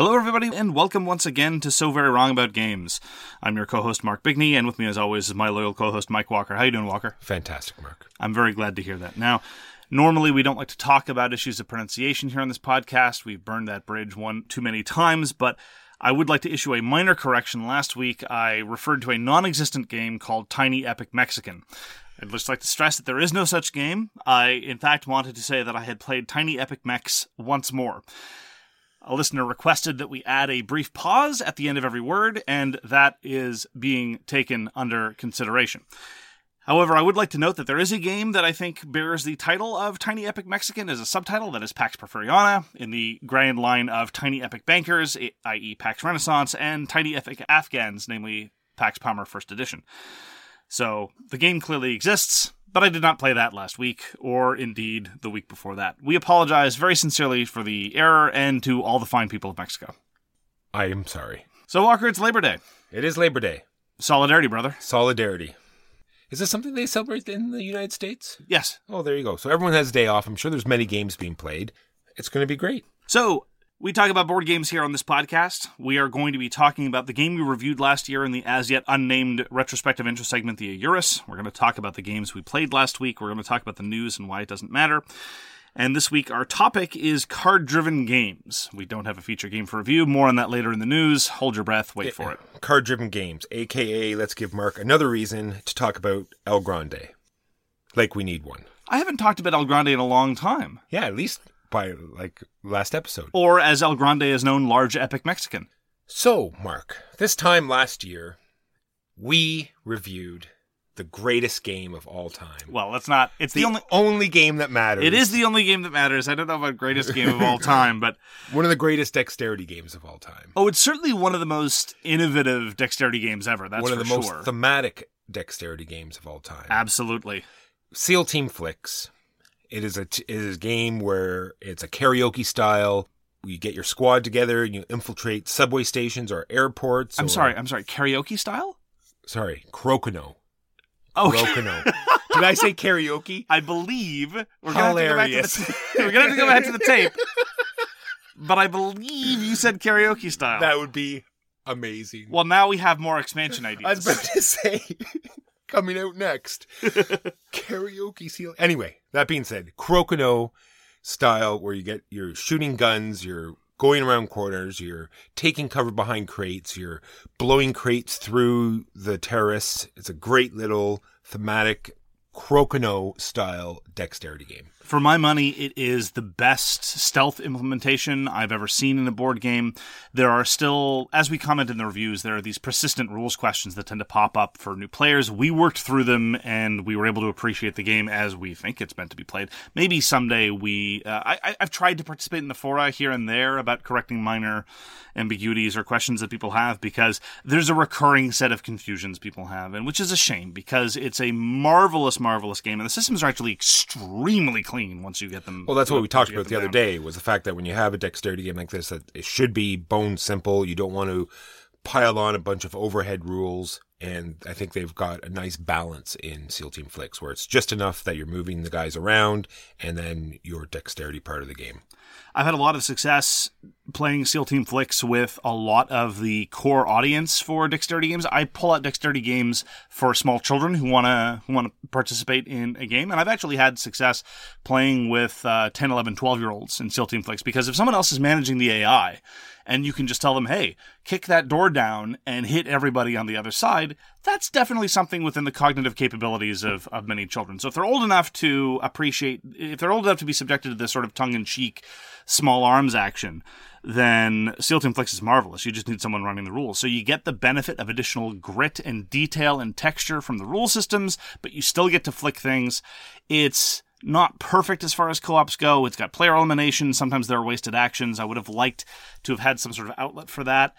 Hello, everybody, and welcome once again to So Very Wrong About Games. I'm your co-host Mark Bigney, and with me, as always, is my loyal co-host Mike Walker. How you doing, Walker? Fantastic, Mark. I'm very glad to hear that. Now, normally we don't like to talk about issues of pronunciation here on this podcast. We've burned that bridge one too many times, but I would like to issue a minor correction. Last week, I referred to a non-existent game called Tiny Epic Mexican. I'd just like to stress that there is no such game. I, in fact, wanted to say that I had played Tiny Epic Mechs once more. A listener requested that we add a brief pause at the end of every word, and that is being taken under consideration. However, I would like to note that there is a game that I think bears the title of Tiny Epic Mexican as a subtitle, that is Pax Porfiriana, in the grand line of Tiny Epic Bankers, i.e., Pax Renaissance, and Tiny Epic Afghans, namely Pax Pamir First Edition. So the game clearly exists, but I did not play that last week, or indeed the week before that. We apologize very sincerely for the error and to all the fine people of Mexico. I am sorry. So, Walker, it's Labor Day. It is Labor Day. Solidarity, brother. Solidarity. Is this something they celebrate in the United States? Yes. Oh, there you go. So everyone has a day off. I'm sure there's many games being played. It's going to be great. So, we talk about board games here on this podcast. We are going to be talking about the game we reviewed last year in the as yet unnamed retrospective intro segment, the Eurus. We're going to talk about the games we played last week. We're going to talk about the news and why it doesn't matter. And this week, our topic is card driven games. We don't have a feature game for review. More on that later in the news. Hold your breath, wait eh, for it. Card driven games, aka let's give Mark another reason to talk about El Grande. Like we need one. I haven't talked about El Grande in a long time. Yeah, at least by like last episode. Or, as El Grande is known, Large Epic Mexican. So, Mark, this time last year, we reviewed the greatest game of all time. Well, that's not. It's the, the only. only game that matters. It is the only game that matters. I don't know about greatest game of all time, but one of the greatest dexterity games of all time. oh, it's certainly one of the most innovative dexterity games ever. That's one of the most sure. thematic dexterity games of all time. Absolutely. Seal Team Flix. It is a t- it is a game where it's a karaoke style. You get your squad together and you infiltrate subway stations or airports. I'm or- sorry. I'm sorry. Karaoke style? sorry, Crokinole. Oh, Crokinole. Did I say karaoke? I believe we're gonna have to go back to Hilarious. the we're gonna have to go back to the tape. But I believe you said karaoke style. That would be amazing. well, now we have more expansion ideas. I was about to say, coming out next, karaoke seal. Anyway, that being said, Crokinole style, where you get you're shooting guns, you're going around corners, you're taking cover behind crates, you're blowing crates through the terrace. It's a great little thematic Crokinole style dexterity game. For my money, it is the best stealth implementation I've ever seen in a board game. There are still, as we comment in the reviews, there are these persistent rules questions that tend to pop up for new players. We worked through them and we were able to appreciate the game as we think it's meant to be played. Maybe someday we, uh, I, I've tried to participate in the fora here and there about correcting minor ambiguities or questions that people have because there's a recurring set of confusions people have, and which is a shame because it's a marvelous, marvelous game, and the systems are actually extremely clean once you get them. Well, that's what we talked about the them other day was the fact that when you have a dexterity game like this, that it should be bone simple. You don't want to pile on a bunch of overhead rules. And I think they've got a nice balance in SEAL Team Flix where it's just enough that you're moving the guys around and then your dexterity part of the game. I've had a lot of success playing SEAL Team Flix with a lot of the core audience for dexterity games. I pull out dexterity games for small children who want to who want to participate in a game, and I've actually had success playing with uh, 10, 11, 12 year olds in SEAL Team Flix because if someone else is managing the AI and you can just tell them, "Hey, kick that door down and hit everybody on the other side," that's definitely something within the cognitive capabilities of, of many children. So if they're old enough to appreciate, if they're old enough to be subjected to this sort of tongue in cheek small arms action, then SEAL Team Flix is marvelous. You just need someone running the rules. So you get the benefit of additional grit and detail and texture from the rule systems, but you still get to flick things. It's not perfect as far as co-ops go. It's got player elimination. Sometimes there are wasted actions. I would have liked to have had some sort of outlet for that,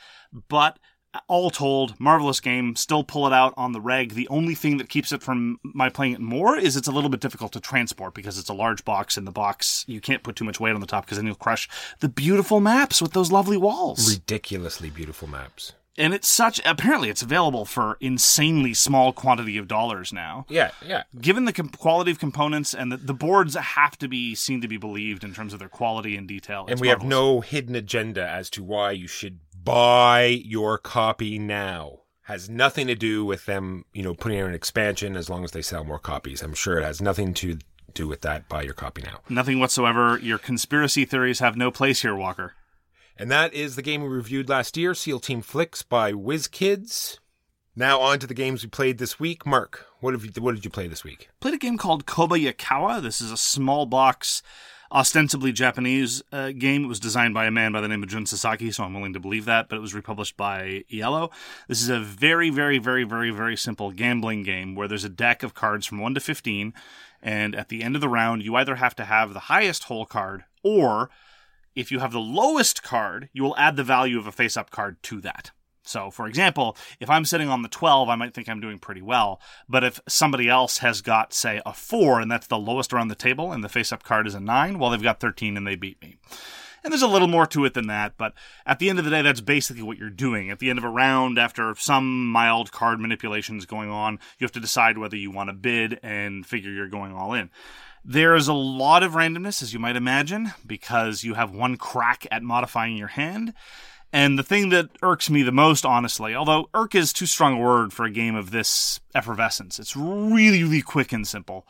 but all told, marvelous game. Still pull it out on the reg. The only thing that keeps it from my playing it more is it's a little bit difficult to transport because it's a large box. In the box, you can't put too much weight on the top because then you'll crush the beautiful maps with those lovely walls. Ridiculously beautiful maps. And it's such. Apparently, it's available for insanely small quantity of dollars now. Yeah, yeah. Given the com- quality of components and the, the boards have to be seen to be believed in terms of their quality and detail. And we have no hidden agenda as to why you should buy your copy now. Has nothing to do with them, you know, putting out an expansion as long as they sell more copies. I'm sure it has nothing to do with that. Buy your copy now. nothing whatsoever. Your conspiracy theories have no place here, Walker. And that is the game we reviewed last year, SEAL Team Flix by WizKids. Now on to the games we played this week. Mark, what have you what did you play this week? played a game called Kobayakawa. This is a small box, ostensibly Japanese uh, game. It was designed by a man by the name of Jun Sasaki, so I'm willing to believe that, but it was republished by Yellow. This is a very, very, very, very, very simple gambling game where there's a deck of cards from 1 to 15, and at the end of the round, you either have to have the highest hole card, or if you have the lowest card, you will add the value of a face up card to that. So, for example, if I'm sitting on the 12, I might think I'm doing pretty well. But if somebody else has got, say, a 4, and that's the lowest around the table, and the face up card is a 9, well, they've got 13 and they beat me. And there's a little more to it than that, but at the end of the day, that's basically what you're doing. At the end of a round, after some mild card manipulations going on, you have to decide whether you want to bid and figure you're going all in. There's a lot of randomness, as you might imagine, because you have one crack at modifying your hand. And the thing that irks me the most, honestly, although irk is too strong a word for a game of this effervescence, it's really, really quick and simple,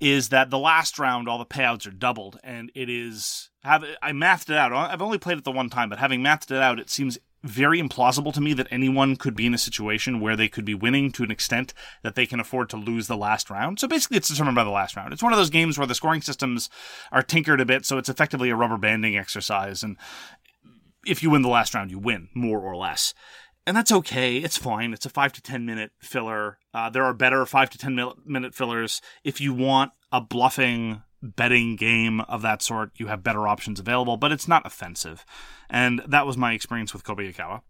is that the last round, all the payouts are doubled. And it is, have I mathed it out. I've only played it the one time, but having mathed it out, it seems very implausible to me that anyone could be in a situation where they could be winning to an extent that they can afford to lose the last round. So basically, it's determined by the last round. It's one of those games where the scoring systems are tinkered a bit, so it's effectively a rubber banding exercise. And if you win the last round, you win more or less. And that's okay. It's fine. It's a five to 10 minute filler. Uh, there are better five to 10 minute fillers. If you want a bluffing betting game of that sort, you have better options available, but it's not offensive. And that was my experience with Kobayakawa.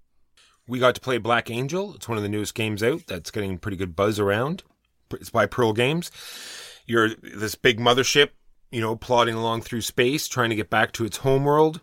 We got to play Black Angel. It's one of the newest games out that's getting pretty good buzz around. It's by Pearl Games. You're this big mothership, you know, plodding along through space, trying to get back to its homeworld.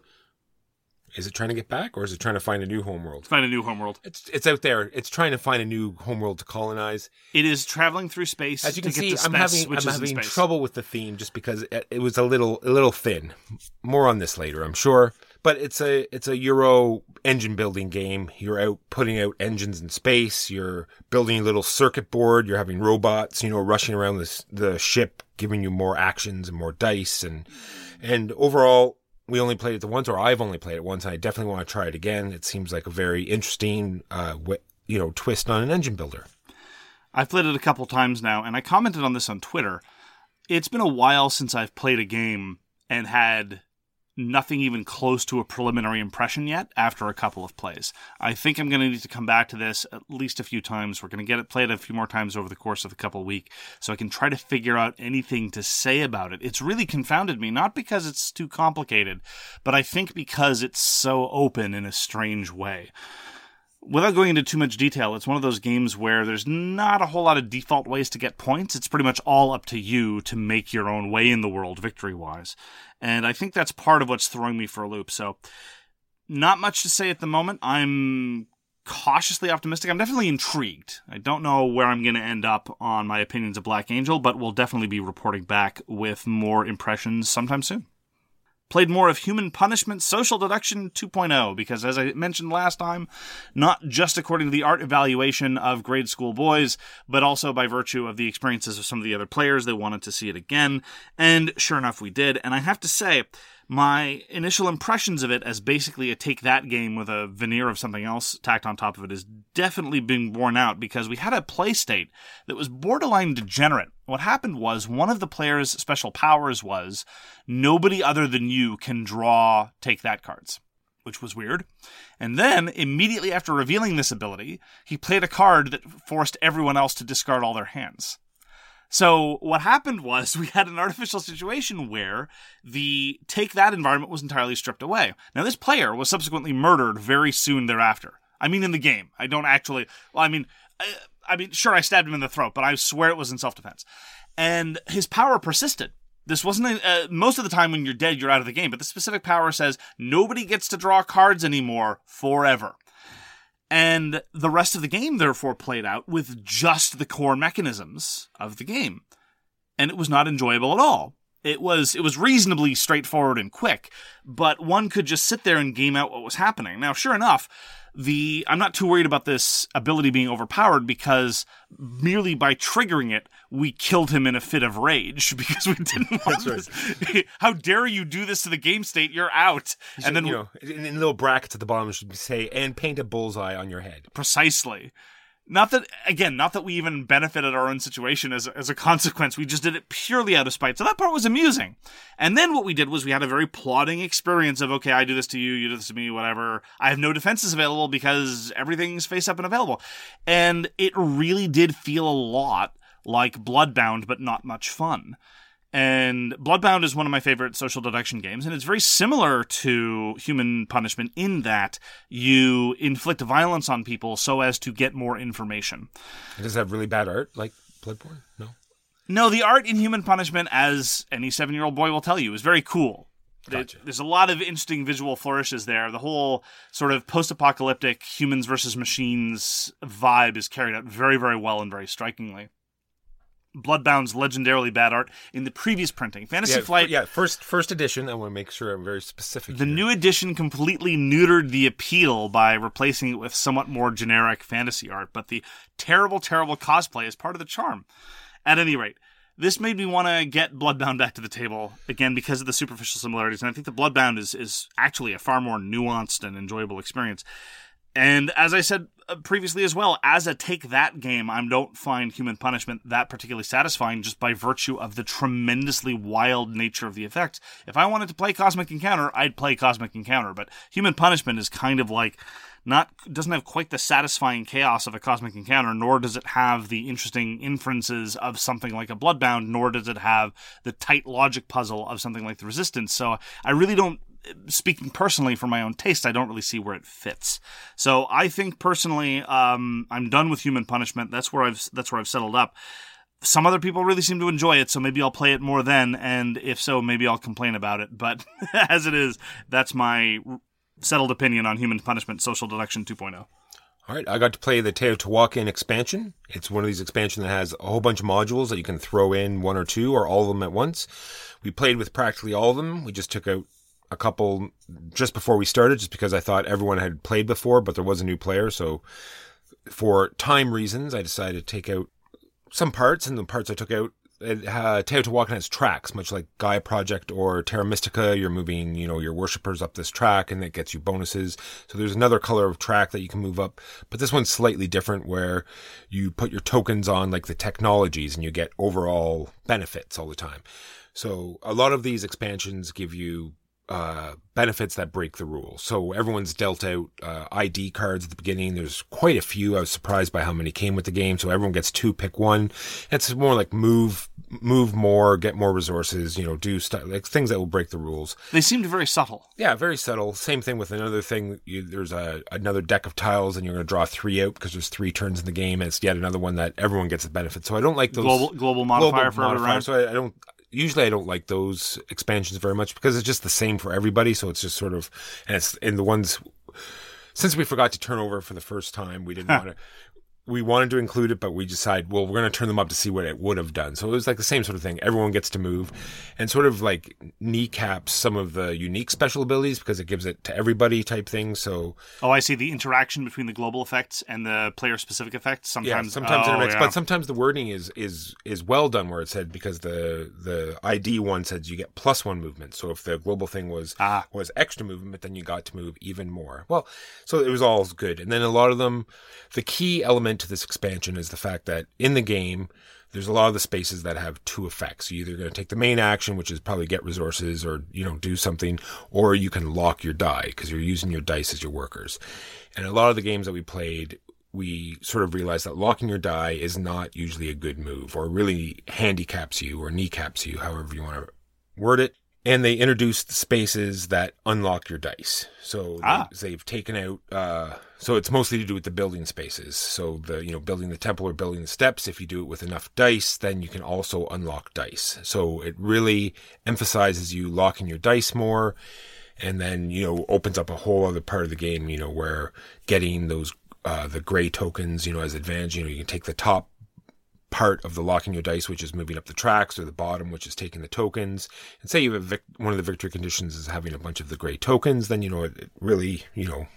Is it trying to get back, or is it trying to find a new homeworld? Find a new homeworld. It's it's out there. It's trying to find a new homeworld to colonize. It is traveling through space. As you can to see, get to I'm having I'm having trouble with the theme just because it, it was a little a little thin. More on this later, I'm sure. But it's a it's a Euro engine building game. You're out putting out engines in space. You're building a little circuit board. You're having robots, you know, rushing around this the ship, giving you more actions and more dice and and overall. We only played it the once, or I've only played it once. And I definitely want to try it again. It seems like a very interesting, uh, you know, twist on an engine builder. I've played it a couple times now, and I commented on this on Twitter. It's been a while since I've played a game and had nothing even close to a preliminary impression yet after a couple of plays. I think I'm going to need to come back to this at least a few times. We're going to get it played a few more times over the course of a couple of weeks so I can try to figure out anything to say about it. It's really confounded me, not because it's too complicated, but I think because it's so open in a strange way without going into too much detail, it's one of those games where there's not a whole lot of default ways to get points. It's pretty much all up to you to make your own way in the world victory wise. And I think that's part of what's throwing me for a loop. So, not much to say at the moment. I'm cautiously optimistic. I'm definitely intrigued. I don't know where I'm going to end up on my opinions of Black Angel, but we'll definitely be reporting back with more impressions sometime soon. Played more of Human Punishment Social Deduction 2.0 because, as I mentioned last time, not just according to the art evaluation of grade school boys, but also by virtue of the experiences of some of the other players, they wanted to see it again. And sure enough, we did. And I have to say, my initial impressions of it as basically a take that game with a veneer of something else tacked on top of it is definitely being borne out because we had a play state that was borderline degenerate. What happened was one of the player's special powers was nobody other than you can draw take that cards. Which was weird. And then, immediately after revealing this ability, he played a card that forced everyone else to discard all their hands. So what happened was we had an artificial situation where the take that environment was entirely stripped away. Now this player was subsequently murdered very soon thereafter. I mean in the game. I don't actually well I mean I, I mean sure I stabbed him in the throat, but I swear it was in self-defense. And his power persisted. This wasn't a, uh, most of the time when you're dead you're out of the game, but the specific power says nobody gets to draw cards anymore forever. And the rest of the game, therefore, played out with just the core mechanisms of the game. And it was not enjoyable at all. It was, it was reasonably straightforward and quick, but one could just sit there and game out what was happening. Now, sure enough, the, I'm not too worried about this ability being overpowered because merely by triggering it, we killed him in a fit of rage because we didn't want That's this. How dare you do this to the game state? You're out. And then you know, in, in little brackets at the bottom should say, and paint a bullseye on your head. Precisely. Not that again, not that we even benefited our own situation as as a consequence. We just did it purely out of spite. So that part was amusing. And then what we did was we had a very plodding experience of okay, I do this to you, you do this to me, whatever. I have no defenses available because everything's face up and available. And it really did feel a lot like Bloodbound, but not much fun. And Bloodbound is one of my favorite social deduction games, and it's very similar to Human Punishment in that you inflict violence on people so as to get more information. It Does have really bad art like Bloodborne? No. No, the art in Human Punishment, as any seven year old boy will tell you, is very cool. Gotcha. There's a lot of interesting visual flourishes there. The whole sort of post apocalyptic humans versus machines vibe is carried out very, very well and very strikingly. Bloodbound's legendarily bad art in the previous printing. Fantasy Yeah, Flight, yeah, first first edition. I want to make sure I'm very specific. the here. new edition completely neutered the appeal by replacing it with somewhat more generic fantasy art, but the terrible, terrible cosplay is part of the charm. At any rate, this made me want to get Bloodbound back to the table again because of the superficial similarities, and I think the Bloodbound is is actually a far more nuanced and enjoyable experience. And as I said Uh, previously as well, as a take that game, I don't find Human Punishment that particularly satisfying just by virtue of the tremendously wild nature of the effects. If I wanted to play Cosmic Encounter, I'd play Cosmic Encounter, but Human Punishment is kind of like not doesn't have quite the satisfying chaos of a cosmic encounter nor does it have the interesting inferences of something like a bloodbound nor does it have the tight logic puzzle of something like the resistance so i really don't speaking personally for my own taste i don't really see where it fits so i think personally um, i'm done with human punishment that's where i've that's where i've settled up some other people really seem to enjoy it, so maybe I'll play it more then, and if so, maybe I'll complain about it. But as it is, that's my settled opinion on Human Punishment Social Deduction oh. 2.0. All right, I got to play the Teotihuacan expansion. It's one of these expansions that has a whole bunch of modules that you can throw in one or two or all of them at once. We played with practically all of them. We just took out a couple just before we started, just because I thought everyone had played before, but there was a new player. So for time reasons, I decided to take out some parts, and the parts I took out. Uh, Teotihuacan has tracks, much like Gaia Project or Terra Mystica. You're moving, you know, your worshippers up this track, and it gets you bonuses. So there's another color of track that you can move up, but this one's slightly different, where you put your tokens on like the technologies, and you get overall benefits all the time. So a lot of these expansions give you uh, benefits that break the rules. So everyone's dealt out uh, ID cards at the beginning. There's quite a few. I was surprised by how many came with the game. So everyone gets two, pick one. It's more like move, move more, get more resources. You know, do stuff like things that will break the rules. They seemed very subtle. Yeah, very subtle. Same thing with another thing. You, there's a another deck of tiles, and you're going to draw three out because there's three turns in the game. And it's yet another one that everyone gets the benefit. So I don't like those Global global modifier for every modifier. So I, I don't. Usually, I don't like those expansions very much because it's just the same for everybody. So it's just sort of, and it's in the ones since we forgot to turn over for the first time, we didn't want to. We wanted to include it, but we decided, well, we're going to turn them up to see what it would have done. So it was like the same sort of thing. Everyone gets to move and sort of like kneecaps some of the unique special abilities because it gives it to everybody type thing. So Oh, I see the interaction between the global effects and the player specific effects. Sometimes, yeah, sometimes oh, it intermix, yeah. but sometimes the wording is is is well done where it said because the the ID one says you get plus one movement. So if the global thing was Ah. was extra movement, then you got to move even more. Well, so it was all good, and then a lot of them. The key element to this expansion is the fact that in the game. There's a lot of the spaces that have two effects. You're either going to take the main action, which is probably get resources or, you know, do something, or you can lock your die because you're using your dice as your workers. And a lot of the games that we played, we sort of realized that locking your die is not usually a good move or really handicaps you or kneecaps you, however you want to word it. And they introduced spaces that unlock your dice. So Ah. they, they've taken out, uh, so it's mostly to do with the building spaces. So the, you know, building the temple or building the steps, if you do it with enough dice, then you can also unlock dice. So it really emphasizes you locking your dice more and then you know opens up a whole other part of the game you know where getting those uh the gray tokens you know as advantage you know you can take the top part of the locking your dice which is moving up the tracks or the bottom which is taking the tokens and say you have vic- one of the victory conditions is having a bunch of the gray tokens then you know it, it really you know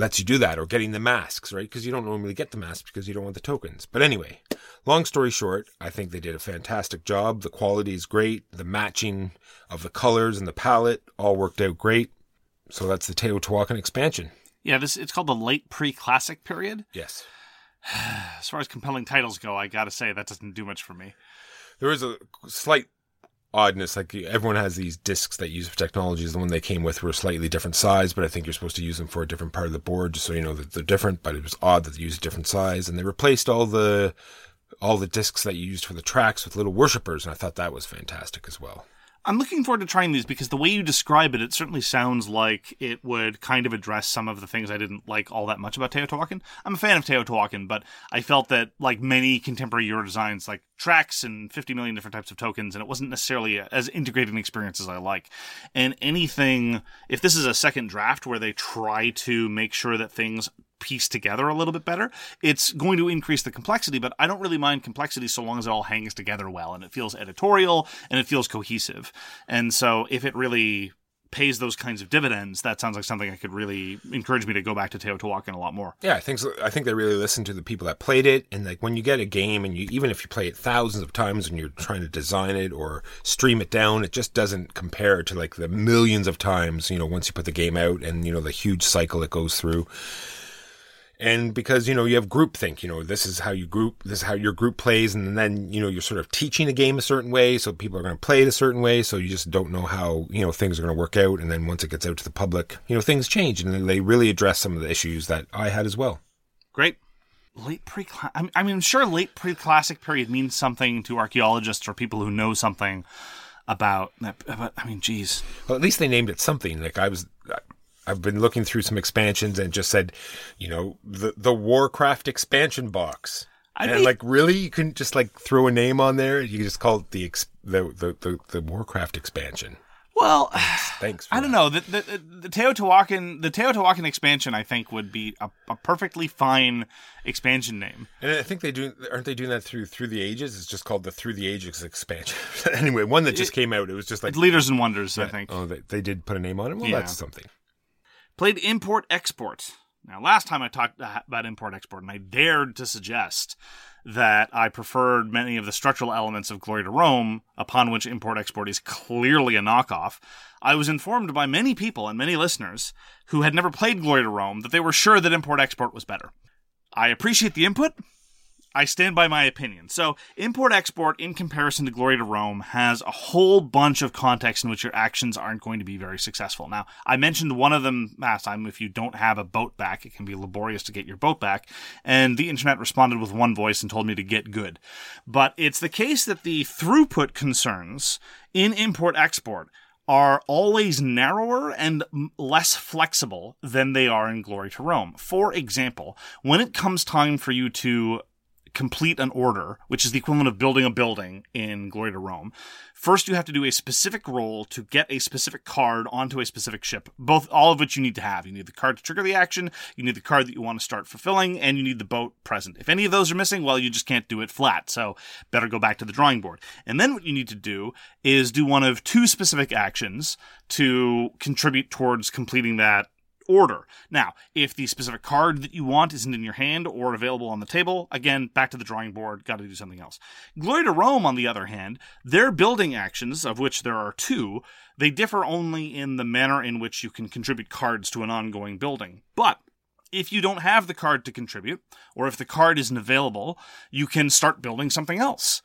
lets you do that or getting the masks right? Because you don't normally get the masks because you don't want the tokens. But anyway long story short i think they did a fantastic job. The quality is great. The matching of the colors and the palette all worked out great. So that's the teotihuacan expansion. Yeah, this it's called the late pre-classic period. yes. As far as compelling titles go, I gotta say that doesn't do much for me. there is a slight oddness like everyone has these discs that use for technologies the one they came with were slightly different size but i think you're supposed to use them for a different part of the board just so you know that they're different but it was odd that they used a different size. And they replaced all the all the discs that you used for the tracks with little worshippers and i thought that was fantastic as well I'm looking forward to trying these because the way you describe it, it certainly sounds like it would kind of address some of the things I didn't like all that much about Teotihuacan. I'm a fan of Teotihuacan, but I felt that, like many contemporary Euro designs, like tracks and 50 million different types of tokens, and it wasn't necessarily as integrated an experience as I like. And anything, if this is a second draft where they try to make sure that things piece together a little bit better, it's going to increase the complexity, but I don't really mind complexity so long as it all hangs together well and it feels editorial and it feels cohesive. And so if it really pays those kinds of dividends, that sounds like something that could really encourage me to go back to Teotihuacan a lot more. Yeah, I think so. I think they really listened to the people that played it, and like when you get a game, and you even if you play it thousands of times, and you're trying to design it or stream it down, it just doesn't compare to like the millions of times you know once you put the game out, and you know the huge cycle it goes through. And because you know you have groupthink, you know this is how you group, this is how your group plays, and then you know you're sort of teaching a game a certain way, so people are going to play it a certain way, so you just don't know how you know things are going to work out, and then once it gets out to the public, you know things change, and they really address some of the issues that I had as well. Great. Late pre I mean, I'm sure, late pre classic period means something to archaeologists or people who know something about that. But, I mean, geez. Well, at least they named it something. Like I was, I've been looking through some expansions and just said, you know, the the Warcraft expansion box. I'd and be- like, really, you couldn't just like throw a name on there. You could just call it the ex- the, the the the Warcraft expansion. Well, Thanks. For I don't that. know. The, the, the Teotihuacan, the Teotihuacan expansion, I think, would be a, a perfectly fine expansion name. And I think they do. Aren't they doing that through through the ages? It's just called the Through the Ages expansion. anyway, one that just came out. It was just like Leaders and Wonders, I think. Oh, they, they did put a name on it. Well, Yeah. that's something. Played import export. Now, last time I talked uh, about import export, and I dared to suggest that I preferred many of the structural elements of Glory to Rome, upon which import export is clearly a knockoff. I was informed by many people and many listeners who had never played Glory to Rome that they were sure that import export was better. I appreciate the input. I stand by my opinion. So, import export in comparison to Glory to Rome has a whole bunch of contexts in which your actions aren't going to be very successful. Now, I mentioned one of them last time. If you don't have a boat back, it can be laborious to get your boat back. And the internet responded with one voice and told me to get good. But it's the case that the throughput concerns in import export are always narrower and less flexible than they are in Glory to Rome. For example, when it comes time for you to complete an order, which is the equivalent of building a building in Glory to Rome, first you have to do a specific roll to get a specific card onto a specific ship. Both, all of which you need to have. You need the card to trigger the action, you need the card that you want to start fulfilling, and you need the boat present. If any of those are missing, well, you just can't do it flat. So better go back to the drawing board. And then what you need to do is do one of two specific actions to contribute towards completing that order. Now, if the specific card that you want isn't in your hand or available on the table, again, back to the drawing board, got to do something else. Glory to Rome, on the other hand, their building actions, of which there are two, they differ only in the manner in which you can contribute cards to an ongoing building. But if you don't have the card to contribute, or if the card isn't available, you can start building something else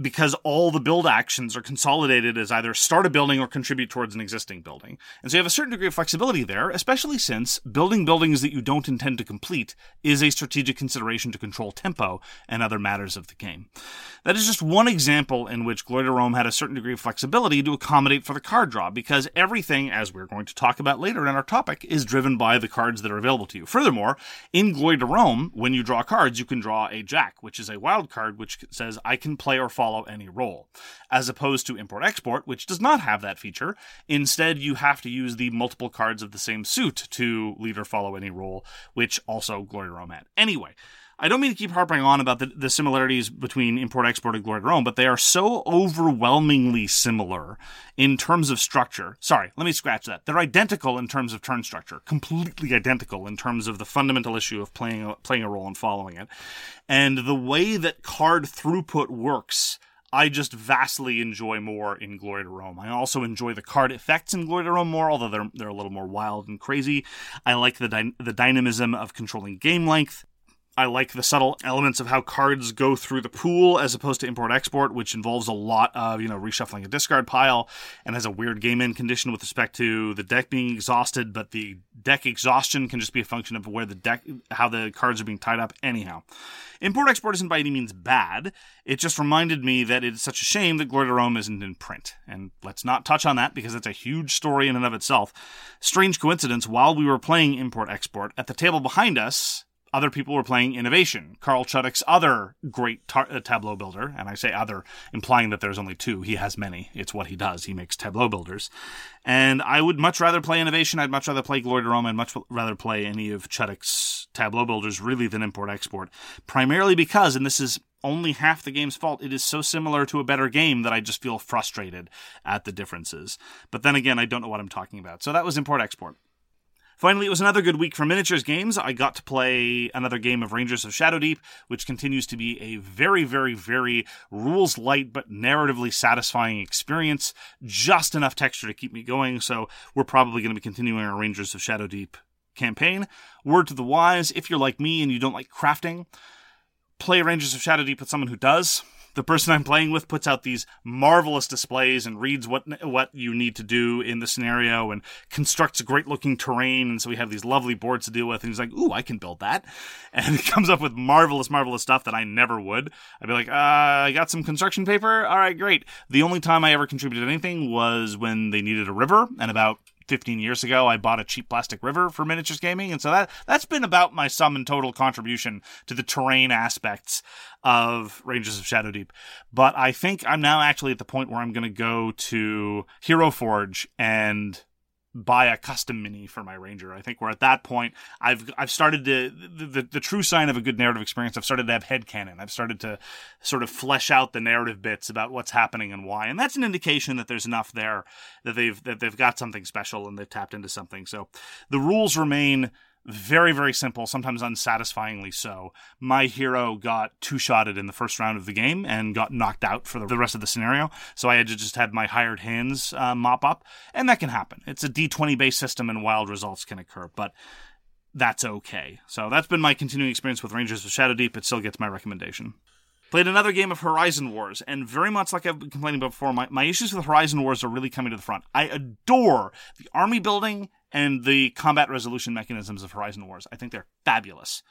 because all the build actions are consolidated as either start a building or contribute towards an existing building. And so you have a certain degree of flexibility there, especially since building buildings that you don't intend to complete is a strategic consideration to control tempo and other matters of the game. That is just one example in which Glory to Rome had a certain degree of flexibility to accommodate for the card draw, because everything, as we're going to talk about later in our topic, is driven by the cards that are available to you. Furthermore, in Glory to Rome, when you draw cards, you can draw a Jack, which is a wild card which says, I can play or follow any role, as opposed to import export, which does not have that feature. Instead, you have to use the multiple cards of the same suit to lead or follow any role, which also Glory to Rome had. Anyway, I don't mean to keep harping on about the, the similarities between import export and Glory to Rome, but they are so overwhelmingly similar in terms of structure. Sorry, let me scratch that. They're identical in terms of turn structure, completely identical in terms of the fundamental issue of playing a, playing a role and following it. And the way that card throughput works I just vastly enjoy more in Glory to Rome. I also enjoy the card effects in Glory to Rome more, although they're they're a little more wild and crazy. I like the dy- the dynamism of controlling game length. I like the subtle elements of how cards go through the pool as opposed to import export, which involves a lot of, you know, reshuffling a discard pile and has a weird game end condition with respect to the deck being exhausted, but the deck exhaustion can just be a function of where the deck, how the cards are being tied up anyhow. Import export isn't by any means bad. It just reminded me that it's such a shame that Glory to Rome isn't in print. And let's not touch on that because it's a huge story in and of itself. Strange coincidence, while we were playing import export, at the table behind us, other people were playing Innovation, Carl Chudyk's other great tar- uh, tableau builder. And I say other, implying that there's only two. He has many. It's what he does. He makes tableau builders. And I would much rather play Innovation. I'd much rather play Glory to Rome. I'd much rather play any of Chudyk's tableau builders really than import export. Primarily because, and this is only half the game's fault. It is so similar to a better game that I just feel frustrated at the differences. But then again, I don't know what I'm talking about. So that was import export. Finally, it was another good week for miniatures games. I got to play another game of Rangers of Shadowdeep, which continues to be a very, very, very rules light but narratively satisfying experience. Just enough texture to keep me going, so we're probably going to be continuing our Rangers of Shadowdeep campaign. Word to the wise if you're like me and you don't like crafting, play Rangers of Shadowdeep with someone who does the person I'm playing with puts out these marvelous displays and reads what what you need to do in the scenario and constructs great looking terrain. And so we have these lovely boards to deal with. And he's like, "Ooh, I can build that," and he comes up with marvelous, marvelous stuff that I never would. I'd be like, uh, "I got some construction paper. All right, great." The only time I ever contributed anything was when they needed a river, and about 15 years ago, I bought a cheap plastic river for miniatures gaming. And so that, that's been about my sum and total contribution to the terrain aspects of Rangers of Shadowdeep. But I think I'm now actually at the point where I'm going to go to Hero Forge and buy a custom mini for my ranger. I think we're at that point. I've I've started to the, the, the true sign of a good narrative experience. I've started to have head canon. I've started to sort of flesh out the narrative bits about what's happening and why, and that's an indication that there's enough there that they've that they've got something special and they've tapped into something. So the rules remain very, very simple, sometimes unsatisfyingly so. My hero got two shotted in the first round of the game and got knocked out for the rest of the scenario. So I had to just have my hired hands uh, mop up, and that can happen. It's a d20 based system, and wild results can occur, but that's okay. So that's been my continuing experience with Rangers of Shadowdeep. It still gets my recommendation. Played another game of Horizon Wars, and very much like I've been complaining about before, my, my issues with Horizon Wars are really coming to the front. I adore the army building and the combat resolution mechanisms of Horizon Wars. I think they're fabulous.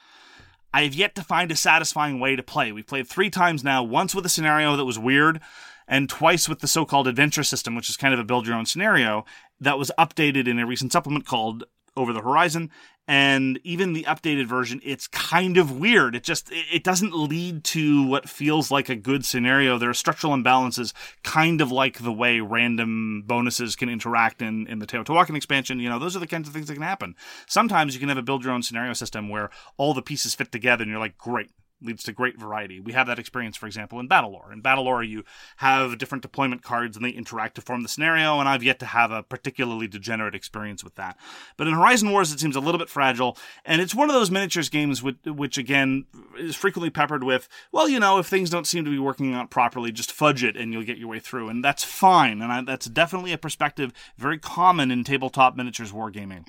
I have yet to find a satisfying way to play. We've played three times now, once with a scenario that was weird, and twice with the so called adventure system, which is kind of a build your own scenario that was updated in a recent supplement called Over the Horizon. And even the updated version it's kind of weird. It just it doesn't lead to what feels like a good scenario. There are structural imbalances kind of like the way random bonuses can interact in in the Teotihuacan expansion. You know those are the kinds of things that can happen. Sometimes you can have a build your own scenario system where all the pieces fit together and you're like great leads to great variety. We have that experience, for example, in Battlelore. In Battlelore, you have different deployment cards and they interact to form the scenario, and I've yet to have a particularly degenerate experience with that. But in Horizon Wars, it seems a little bit fragile, and it's one of those miniatures games which, which again, is frequently peppered with, well, you know, if things don't seem to be working out properly, just fudge it and you'll get your way through. And that's fine, and I, that's definitely a perspective very common in tabletop miniatures wargaming.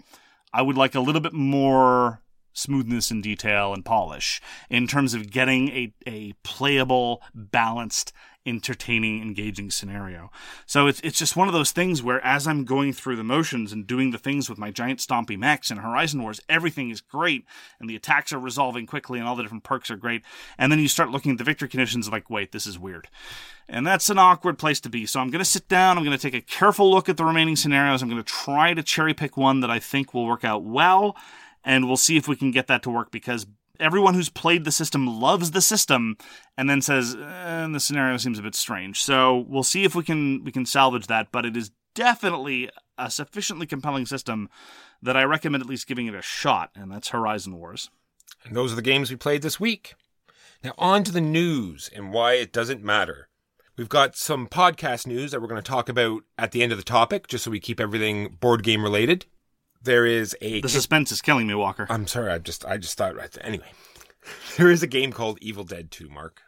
I would like a little bit more smoothness and detail and polish in terms of getting a, a playable, balanced, entertaining, engaging scenario. So it's it's just one of those things where as I'm going through the motions and doing the things with my giant stompy mechs in Horizon Wars, everything is great and the attacks are resolving quickly and all the different perks are great. And then you start looking at the victory conditions like, wait, this is weird. And that's an awkward place to be. So I'm going to sit down. I'm going to take a careful look at the remaining scenarios. I'm going to try to cherry pick one that I think will work out well and we'll see if we can get that to work because everyone who's played the system loves the system and then says eh, the scenario seems a bit strange so we'll see if we can we can salvage that but it is definitely a sufficiently compelling system that i recommend at least giving it a shot and that's horizon wars And those are the games we played this week. Now, on to the news and why it doesn't matter. We've got some podcast news that we're going to talk about at the end of the topic, just so we keep everything board game related. There is a. the suspense is killing me walker I'm sorry, I just I just thought right there. Anyway, there is a game called Evil Dead 2, Mark.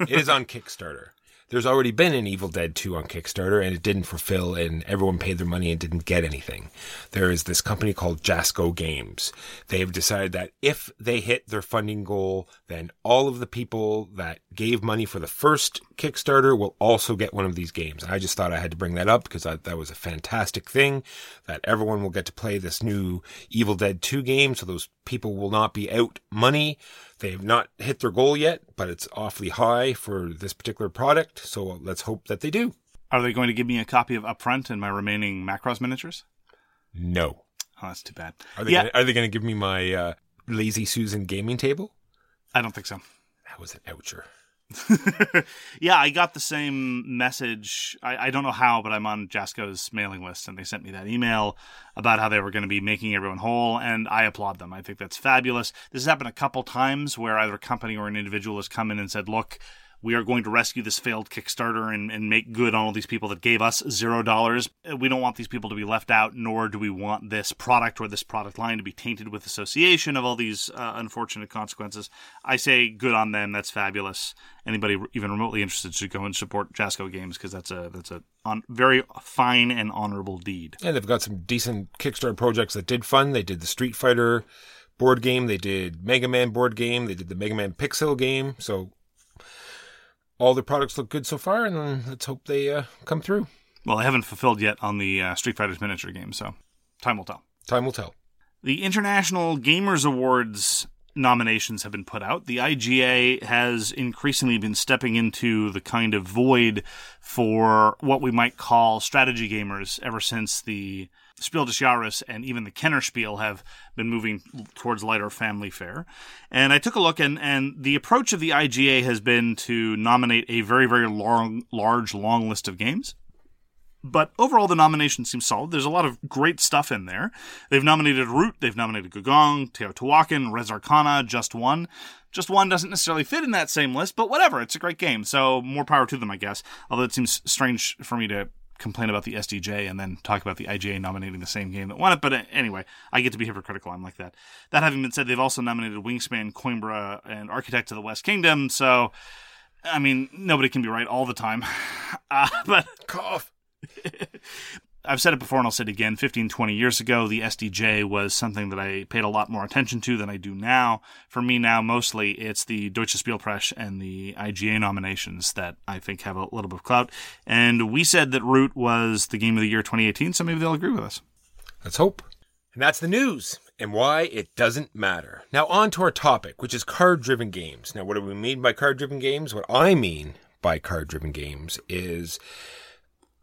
It is on Kickstarter. There's already been an Evil Dead 2 on Kickstarter, and it didn't fulfill, and everyone paid their money and didn't get anything. There is this company called Jasco Games. They have decided that if they hit their funding goal, then all of the people that gave money for the first Kickstarter will also get one of these games. I just thought I had to bring that up because I, that was a fantastic thing that everyone will get to play this new Evil Dead 2 game, so those people will not be out money. They have not hit their goal yet, but it's awfully high for this particular product, so let's hope that they do. are they going to give me a copy of upfront and my remaining macros miniatures No. oh that's too bad Are they yeah gonna, are they going to give me my uh, Lazy Susan gaming table? i don't think so That was an oucher. yeah, I got the same message. I, I don't know how, but I'm on Jasco's mailing list, and they sent me that email about how they were going to be making everyone whole, and I applaud them. I think that's fabulous. This has happened a couple times where either a company or an individual has come in and said, "Look." We are going to rescue this failed Kickstarter and, and make good on all these people that gave us zero dollars. We don't want these people to be left out, nor do we want this product or this product line to be tainted with association of all these uh, unfortunate consequences. I say good on them. That's fabulous. Anybody even remotely interested should go and support Jasco Games because that's a that's a on, very fine and honorable deed. And they've got some decent Kickstarter projects that did fun. They did the Street Fighter board game, they did Mega Man board game, they did the Mega Man Pixel game. So all their products look good so far, and let's hope they uh, come through. Well, I haven't fulfilled yet on the uh, Street Fighter's miniature game, so time will tell. Time will tell. The International Gamers Awards nominations have been put out. The IGA has increasingly been stepping into the kind of void for what we might call strategy gamers ever since the Spiel des Jahres and even the Kenner Spiel have been moving towards lighter family fare. And I took a look, and, and the approach of the IGA has been to nominate a very, very long, large, long list of games. But overall, the nomination seems solid. There's a lot of great stuff in there. They've nominated Root, they've nominated Gugong, Teotihuacan, Res Arcana, Just One. Just One doesn't necessarily fit in that same list, but whatever. It's a great game, so more power to them, I guess. Although it seems strange for me to complain about the SDJ and then talk about the IGA nominating the same game that won it. But uh, anyway, I get to be hypocritical. I'm like that. That having been said, they've also nominated Wingspan, Coimbra, and Architect of the West Kingdom. So, I mean, nobody can be right all the time. Uh, but Cough. I've said it before and I'll say it again 15, 20 years ago, the SDJ was something that I paid a lot more attention to than I do now. For me now, mostly it's the Deutsche Spielpress and the IGA nominations that I think have a little bit of clout. And we said that Root was the game of the year 2018, so maybe they'll agree with us. Let's hope. And that's the news and why it doesn't matter. Now, on to our topic, which is card driven games. Now, what do we mean by card driven games? What I mean by card driven games is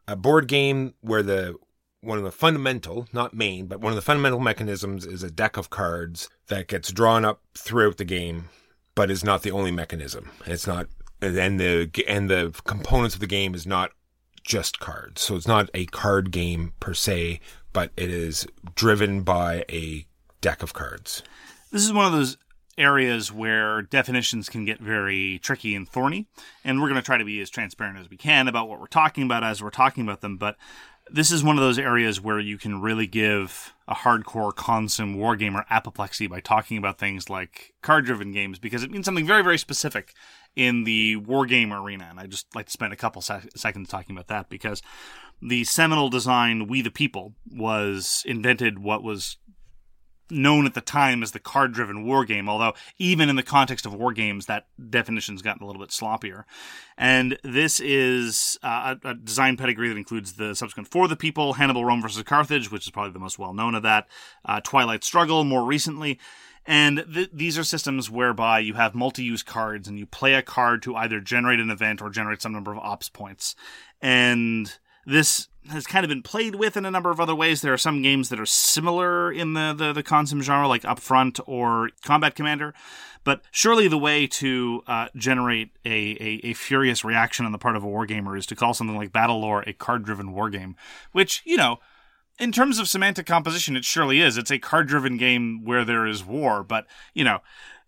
a board game where the one of the fundamental, not main, but one of the fundamental mechanisms is a deck of cards that gets drawn up throughout the game, but is not the only mechanism. It's not, and the and the components of the game is not just cards. So it's not a card game per se, but it is driven by a deck of cards. This is one of those areas where definitions can get very tricky and thorny, and we're going to try to be as transparent as we can about what we're talking about as we're talking about them. But this is one of those areas where you can really give a hardcore consume wargamer apoplexy by talking about things like card driven games because it means something very, very specific in the wargame arena. And I just like to spend a couple sec- seconds talking about that because the seminal design We the People was invented what was known at the time as the card driven war game, although even in the context of war games, that definition's gotten a little bit sloppier. And this is uh, a, a design pedigree that includes the subsequent For the People, Hannibal Rome versus Carthage, which is probably the most well known of that, uh, Twilight Struggle more recently. And th- these are systems whereby you have multi use cards and you play a card to either generate an event or generate some number of ops points. And this has kind of been played with in a number of other ways. There are some games that are similar in the, the, the consume genre, like Upfront or Combat Commander. But surely the way to uh, generate a, a, a, furious reaction on the part of a wargamer is to call something like Battle Lore a card driven wargame, which, you know, in terms of semantic composition, it surely is. It's a card driven game where there is war, but, you know,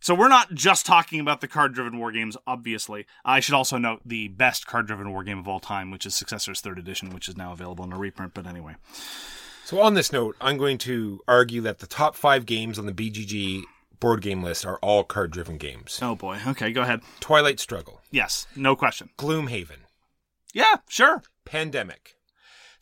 so we're not just talking about the card-driven war games, obviously. I should also note the best card-driven war game of all time, which is Successor's Third Edition, which is now available in a reprint. But anyway, So on this note, I'm going to argue that the top five games on the BGG board game list are all card-driven games. oh boy. Okay, go ahead. Twilight Struggle, Yes, no question. Gloomhaven, Yeah, sure. Pandemic,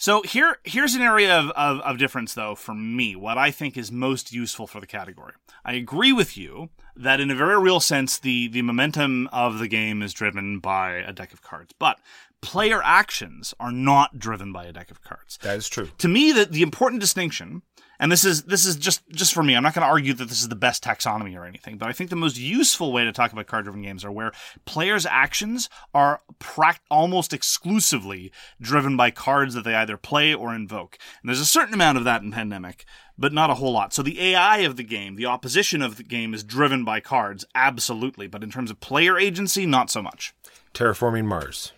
So here, here's an area of, of, of difference, though, for me. What I think is most useful for the category. I agree with you that, in a very real sense, the the momentum of the game is driven by a deck of cards, but player actions are not driven by a deck of cards. that is true. to me the, the important distinction and this is this is just just for me i'm not going to argue that this is the best taxonomy or anything but i think the most useful way to talk about card driven games are where players actions are prac- almost exclusively driven by cards that they either play or invoke and there's a certain amount of that in pandemic but not a whole lot so the ai of the game the opposition of the game is driven by cards absolutely but in terms of player agency not so much Terraforming Mars,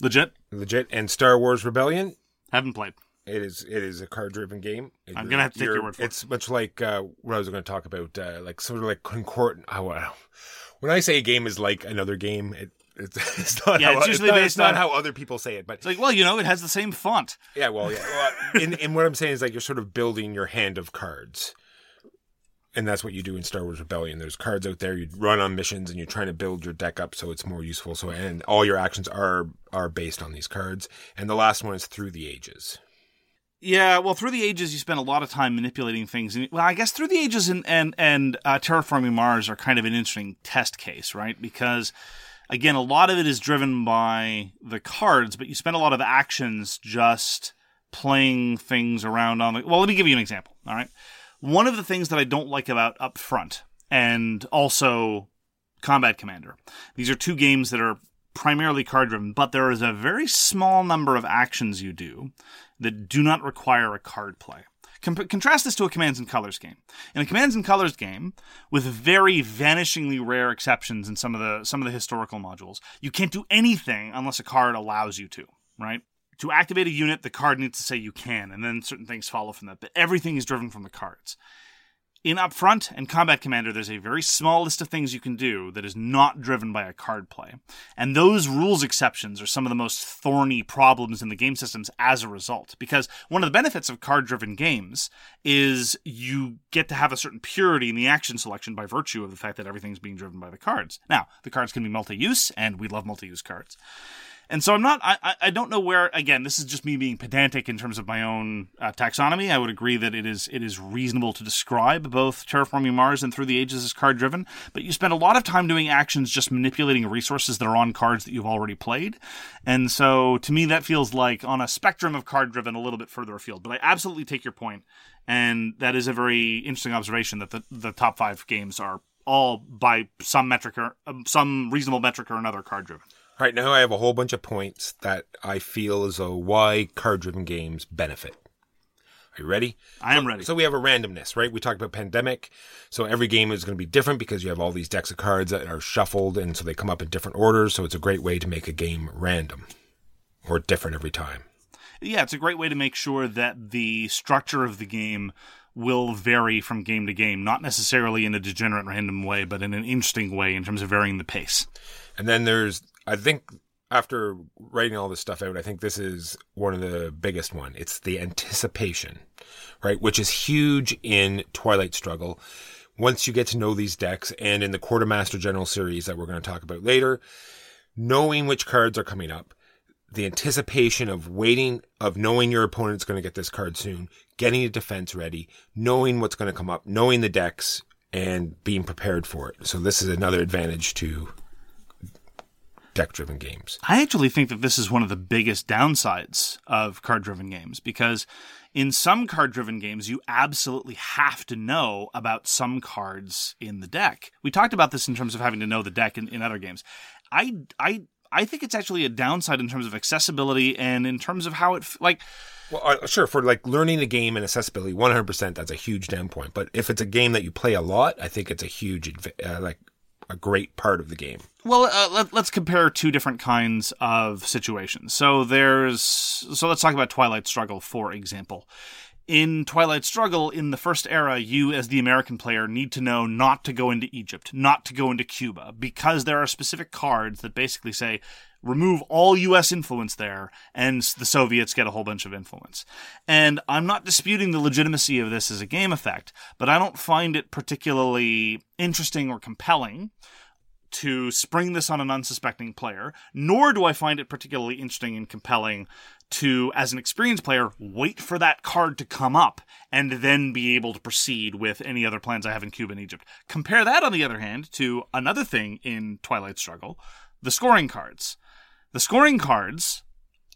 legit legit, and Star Wars Rebellion. haven't played It is it is a card driven game. It- I'm gonna have to take your word for it. It's much like uh, what I was going to talk about, uh, like sort of like concordant. How uh, when I say a game is like another game, it, it's, it's not. Yeah, how, it's usually not, based not on- how other people say it, but it's like well you know it has the same font yeah, well, yeah. Well, and, and what I'm saying is like you're sort of building your hand of cards. And that's what you do in Star Wars Rebellion. There's cards out there. You run on missions, and you're trying to build your deck up so it's more useful. So, and all your actions are are based on these cards. And the last one is through the ages. Yeah, well, through the ages, you spend a lot of time manipulating things. And, well, I guess through the ages and and and uh, terraforming Mars are kind of an interesting test case, right? Because again, a lot of it is driven by the cards, but you spend a lot of actions just playing things around on the. Well, let me give you an example. All right, one of the things that I don't like about Upfront and also Combat Commander. These are two games that are primarily card driven, but there is a very small number of actions you do that do not require a card play. Com- contrast this to a Commands and Colors game. In a Commands and Colors game, with very vanishingly rare exceptions in some of the some of the historical modules, you can't do anything unless a card allows you to. Right? To activate a unit, the card needs to say you can, and then certain things follow from that. But everything is driven from the cards. In Upfront and Combat Commander, there's a very small list of things you can do that is not driven by a card play. And those rules exceptions are some of the most thorny problems in the game systems as a result. Because one of the benefits of card driven games is you get to have a certain purity in the action selection by virtue of the fact that everything's being driven by the cards. Now, the cards can be multi use, and we love multi use cards. And so I'm not, I, I- don't know where, again, this is just me being pedantic in terms of my own uh, taxonomy. I would agree that it is, it is reasonable to describe both Terraforming Mars and Through the Ages as card driven, but you spend a lot of time doing actions just manipulating resources that are on cards that you've already played. And so to me, that feels like on a spectrum of card driven a little bit further afield. But I absolutely take your point, And that is a very interesting observation that the, the top five games are all by some metric or um, some reasonable metric or another card driven. Right now, I have a whole bunch of points that I feel as though why card driven games benefit. Are you ready? I am ready. So we have a randomness, right? We talked about pandemic. So every game is going to be different because you have all these decks of cards that are shuffled and so they come up in different orders. So it's a great way to make a game random or different every time. yeah, it's a great way to make sure that the structure of the game will vary from game to game, not necessarily in a degenerate random way, but in an interesting way in terms of varying the pace. And then there's, I think, after writing all this stuff out, I think this is one of the biggest one. It's the anticipation, right? Which is huge in Twilight Struggle. Once you get to know these decks, and in the Quartermaster General series that we're going to talk about later, knowing which cards are coming up, the anticipation of waiting, of knowing your opponent's going to get this card soon, getting a defense ready, knowing what's going to come up, knowing the decks, and being prepared for it. So this is another advantage to deck driven games. I actually think that this is one of the biggest downsides of card driven games because in some card driven games, you absolutely have to know about some cards in the deck. We talked about this in terms of having to know the deck in, in other games. I, I, I think it's actually a downside in terms of accessibility and in terms of how it, like, Well, uh, sure, for like learning the game and accessibility, 100% that's a huge down point. But if it's a game that you play a lot, I think it's a huge, uh, like a great part of the game. Well, uh, let, let's compare two different kinds of situations. So there's so let's talk about Twilight Struggle for example. In Twilight Struggle, in the first era, you as the American player need to know not to go into Egypt, not to go into Cuba, because there are specific cards that basically say remove all US influence there, and the Soviets get a whole bunch of influence. And I'm not disputing the legitimacy of this as a game effect, but I don't find it particularly interesting or compelling to spring this on an unsuspecting player, nor do I find it particularly interesting and compelling to, as an experienced player, wait for that card to come up and then be able to proceed with any other plans I have in Cuba and Egypt. Compare that, on the other hand, to another thing in Twilight Struggle the scoring cards. The scoring cards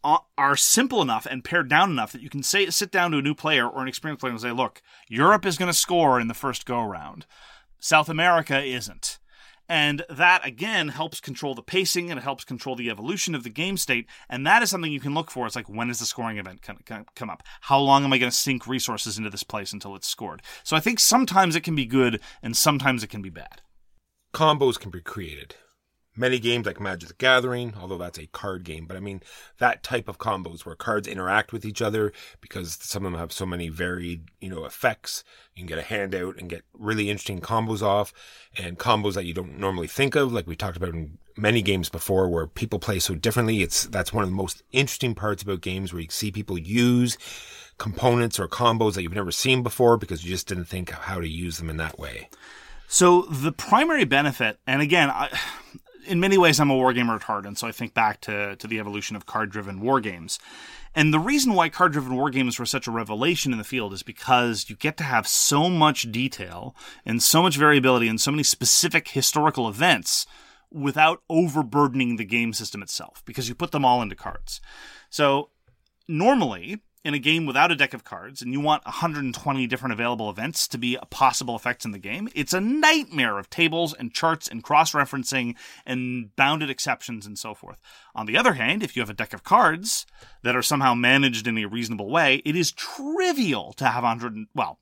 are- simple enough and pared down enough that you can say sit down to a new player or an experienced player and say, "Look, Europe is going to score in the first go round. South America isn't." And that again helps control the pacing and it helps control the evolution of the game state. And that is something you can look for. It's like when is the scoring event come up? How long am I going to sink resources into this place until it's scored? So I think sometimes it can be good and sometimes it can be bad. Combos can be created. Many games like Magic the Gathering, although that's a card game, but I mean that type of combos where cards interact with each other because some of them have so many varied, you know, effects. You can get a handout and get really interesting combos off and combos that you don't normally think of, like we talked about in many games before where people play so differently. It's that's one of the most interesting parts about games where you see people use components or combos that you've never seen before because you just didn't think how to use them in that way. So the primary benefit, and again, I, in many ways, I'm a wargamer at heart, and so I think back to to the evolution of card-driven wargames. And the reason why card-driven wargames were such a revelation in the field is because you get to have so much detail and so much variability and so many specific historical events without overburdening the game system itself, because you put them all into cards. So normally in a game without a deck of cards and you want 120 different available events to be possible effects in the game, it's a nightmare of tables and charts and cross referencing and bounded exceptions and so forth. On the other hand, if you have a deck of cards that are somehow managed in a reasonable way, it is trivial to have 100, well,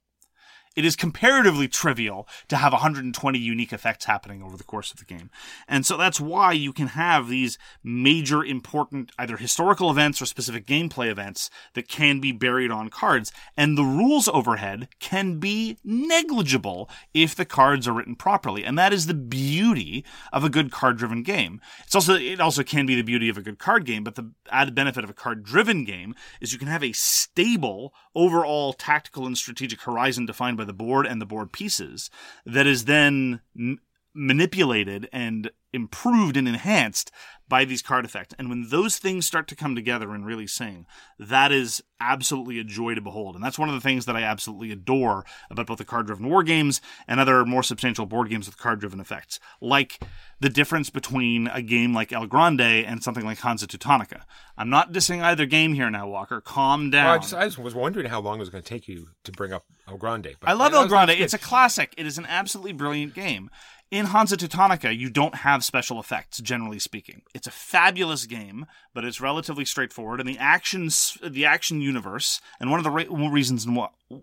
it is comparatively trivial to have 120 unique effects happening over the course of the game. And so that's why you can have these major important either historical events or specific gameplay events that can be buried on cards. And the rules overhead can be negligible if the cards are written properly. And that is the beauty of a good card driven game. It's also, it also can be the beauty of a good card game, but the added benefit of a card driven game is you can have a stable overall tactical and strategic horizon defined by the board and the board pieces that is then m- manipulated and improved and enhanced by these card effects. And when those things start to come together and really sing, that is absolutely a joy to behold. And that's one of the things that I absolutely adore about both the card driven war games and other more substantial board games with card driven effects. Like the difference between a game like El Grande and something like Hansa Teutonica. I'm not dissing either game here now, Walker. Calm down. Well, I, just, I just was wondering how long it was going to take you to bring up El Grande. But I love El Grande. It's a classic. It is an absolutely brilliant game. In Hansa Teutonica, you don't have special effects, generally speaking. It's a fabulous game, but it's relatively straightforward. And the actions, the action universe, and one of the re- reasons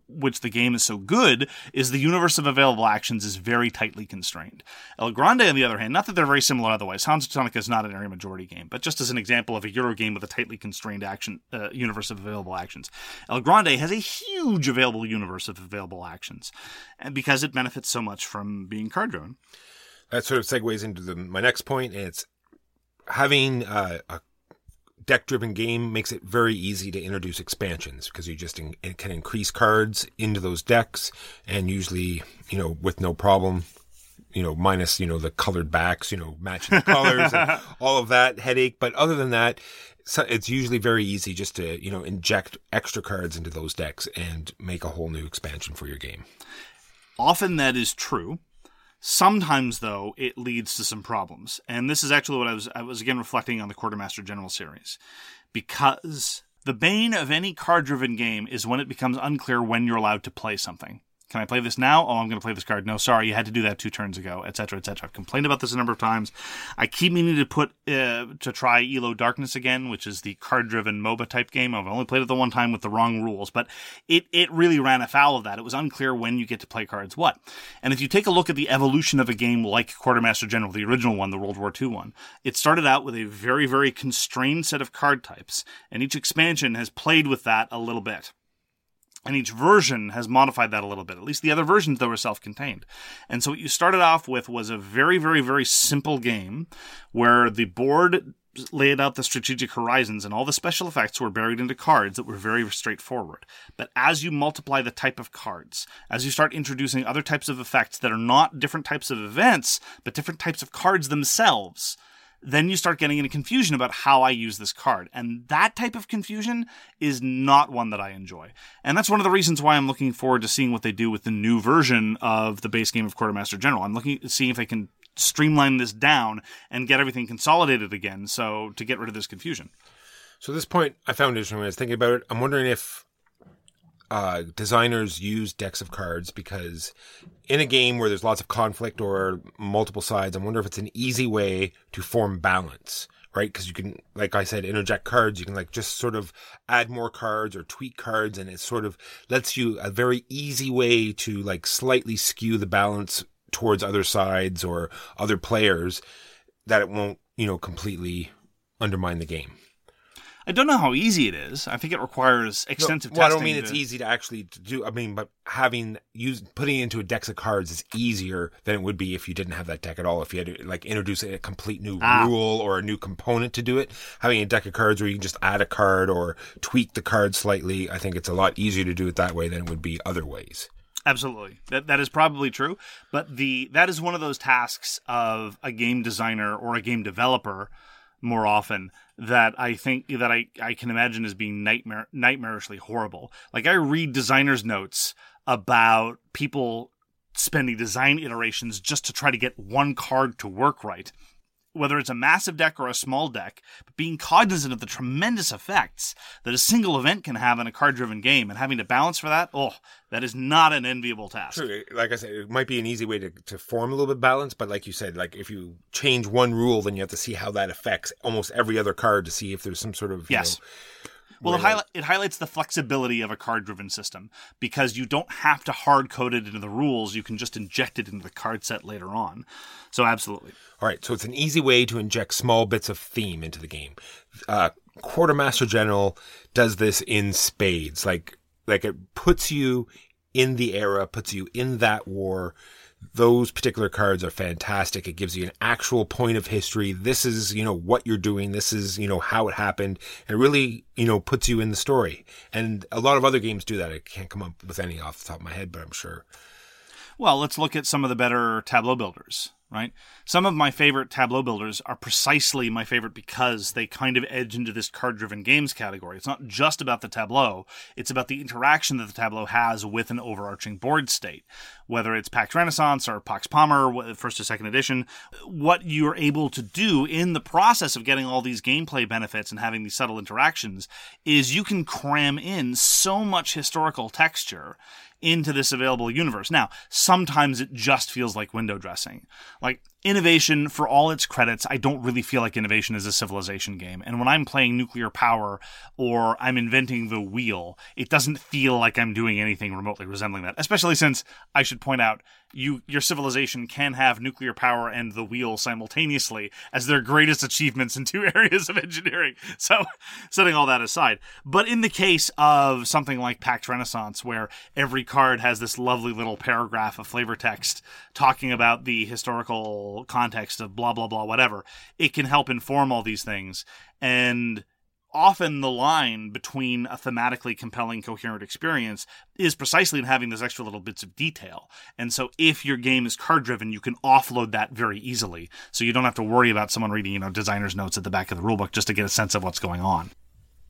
which the game is so good is the universe of available actions is very tightly constrained. El Grande, on the other hand, not that they're very similar otherwise. Hansa Teutonica is not an area majority game, but just as an example of a Euro game with a tightly constrained action uh, universe of available actions, El Grande has a huge available universe of available actions, and because it benefits so much from being card driven. that sort of segues into the, my next point. It's having uh, a deck driven game makes it very easy to introduce expansions because you just in, can increase cards into those decks and usually, you know, with no problem. You know, minus, you know, the colored backs, you know, matching the colors and all of that headache. But other than that, so it's usually very easy just to, you know, inject extra cards into those decks and make a whole new expansion for your game. Often that is true. Sometimes, though, it leads to some problems. And this is actually what I was, I was again reflecting on the Quartermaster General series. Because the bane of any card driven game is when it becomes unclear when you're allowed to play something. Can I play this now? Oh, I'm going to play this card. No, sorry, you had to do that two turns ago, etc., etc. I've complained about this a number of times. I keep meaning to put uh, to try Elo Darkness again, which is the card-driven MOBA type game. I've only played it the one time with the wrong rules, but it it really ran afoul of that. It was unclear when you get to play cards what. And if you take a look at the evolution of a game like Quartermaster General, the original one, the World War II one, it started out with a very very constrained set of card types, and each expansion has played with that a little bit. And each version has modified that a little bit. At least the other versions, though, were self contained. And so what you started off with was a very, very, very simple game where the board laid out the strategic horizons and all the special effects were buried into cards that were very straightforward. But as you multiply the type of cards, as you start introducing other types of effects that are not different types of events, but different types of cards themselves, then you start getting into confusion about how I use this card. And that type of confusion is not one that I enjoy. And that's one of the reasons why I'm looking forward to seeing what they do with the new version of the base game of Quartermaster General. I'm looking to see if they can streamline this down and get everything consolidated again so to get rid of this confusion. So this point I found interesting when I was thinking about it. I'm wondering if uh, designers use decks of cards because in a game where there's lots of conflict or multiple sides, I wonder if it's an easy way to form balance, right? Because you can, like I said, interject cards. You can like just sort of add more cards or tweak cards, and it sort of lets you a very easy way to like slightly skew the balance towards other sides or other players that it won't, you know, completely undermine the game. I don't know how easy it is. I think it requires extensive well, I don't mean it's easy to actually do. I mean, but having use putting it into a deck of cards is easier than it would be if you didn't have that deck at all. If you had to like introduce a complete new Ah. rule or a new component to do it, having a deck of cards where you can just add a card or tweak the card slightly, I think it's a lot easier to do it that way than it would be other ways. Absolutely. That that is probably true, but the that is one of those tasks of a game designer or a game developer more often that I think that I, I can imagine as being nightmare nightmarishly horrible. Like I read designers notes about people spending design iterations just to try to get one card to work right. Whether it's a massive deck or a small deck, but being cognizant of the tremendous effects that a single event can have in a card driven game and having to balance for that, oh, that is not an enviable task. Sure, like I said, it might be an easy way to, to form a little bit of balance, but like you said, like if you change one rule, then you have to see how that affects almost every other card to see if there's some sort of you Yes. know, Well, it, highli- it highlights the flexibility of a card driven system because you don't have to hard code it into the rules. You can just inject it into the card set later on. So, absolutely. All right, so it's an easy way to inject small bits of theme into the game. Uh, Quartermaster General does this in spades. Like, like it puts you in the era, puts you in that war. Those particular cards are fantastic. It gives you an actual point of history. This is, you know, what you're doing. This is, you know, how it happened. It really, you know, puts you in the story. And a lot of other games do that. I can't come up with any off the top of my head, but I'm sure. Well, let's look at some of the better tableau builders, right? Some of my favorite tableau builders are precisely my favorite because they kind of edge into this card driven games category. It's not just about the tableau, it's about the interaction that the tableau has with an overarching board state. Whether it's Pax Renaissance or Pax Pamir, first or second edition, what you're able to do in the process of getting all these gameplay benefits and having these subtle interactions is you can cram in so much historical texture into this available universe. Now, sometimes it just feels like window dressing. Like innovation, for all its credits, I don't really feel like innovation is a civilization game. And when I'm playing nuclear power or I'm inventing the wheel, it doesn't feel like I'm doing anything remotely resembling that. Especially since I should point out you your civilization can have nuclear power and the wheel simultaneously as their greatest achievements in two areas of engineering. So, setting all that aside, but in the case of something like Pax Renaissance, where every card has this lovely little paragraph of flavor text talking about the historical context of blah blah blah whatever, it can help inform all these things and often the line between a thematically compelling, coherent experience is precisely in having those extra little bits of detail. And so if your game is card driven, you can offload that very easily. So you don't have to worry about someone reading, you know, designer's notes at the back of the rulebook just to get a sense of what's going on.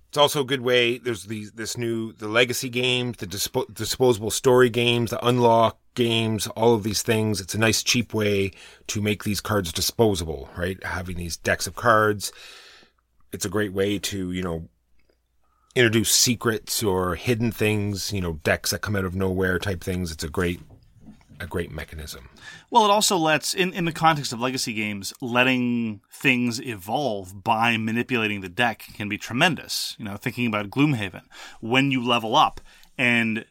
It's also a good way. There's these this new the legacy games, the dispo- disposable story games, the unlock games, all of these things. It's a nice cheap way to make these cards disposable, right? Having these decks of cards. It's a great way to, you know, introduce secrets or hidden things, you know, decks that come out of nowhere type things. It's a great a great mechanism. Well, it also lets, in, in the context of legacy games, letting things evolve by manipulating the deck can be tremendous. You know, thinking about Gloomhaven, when you level up and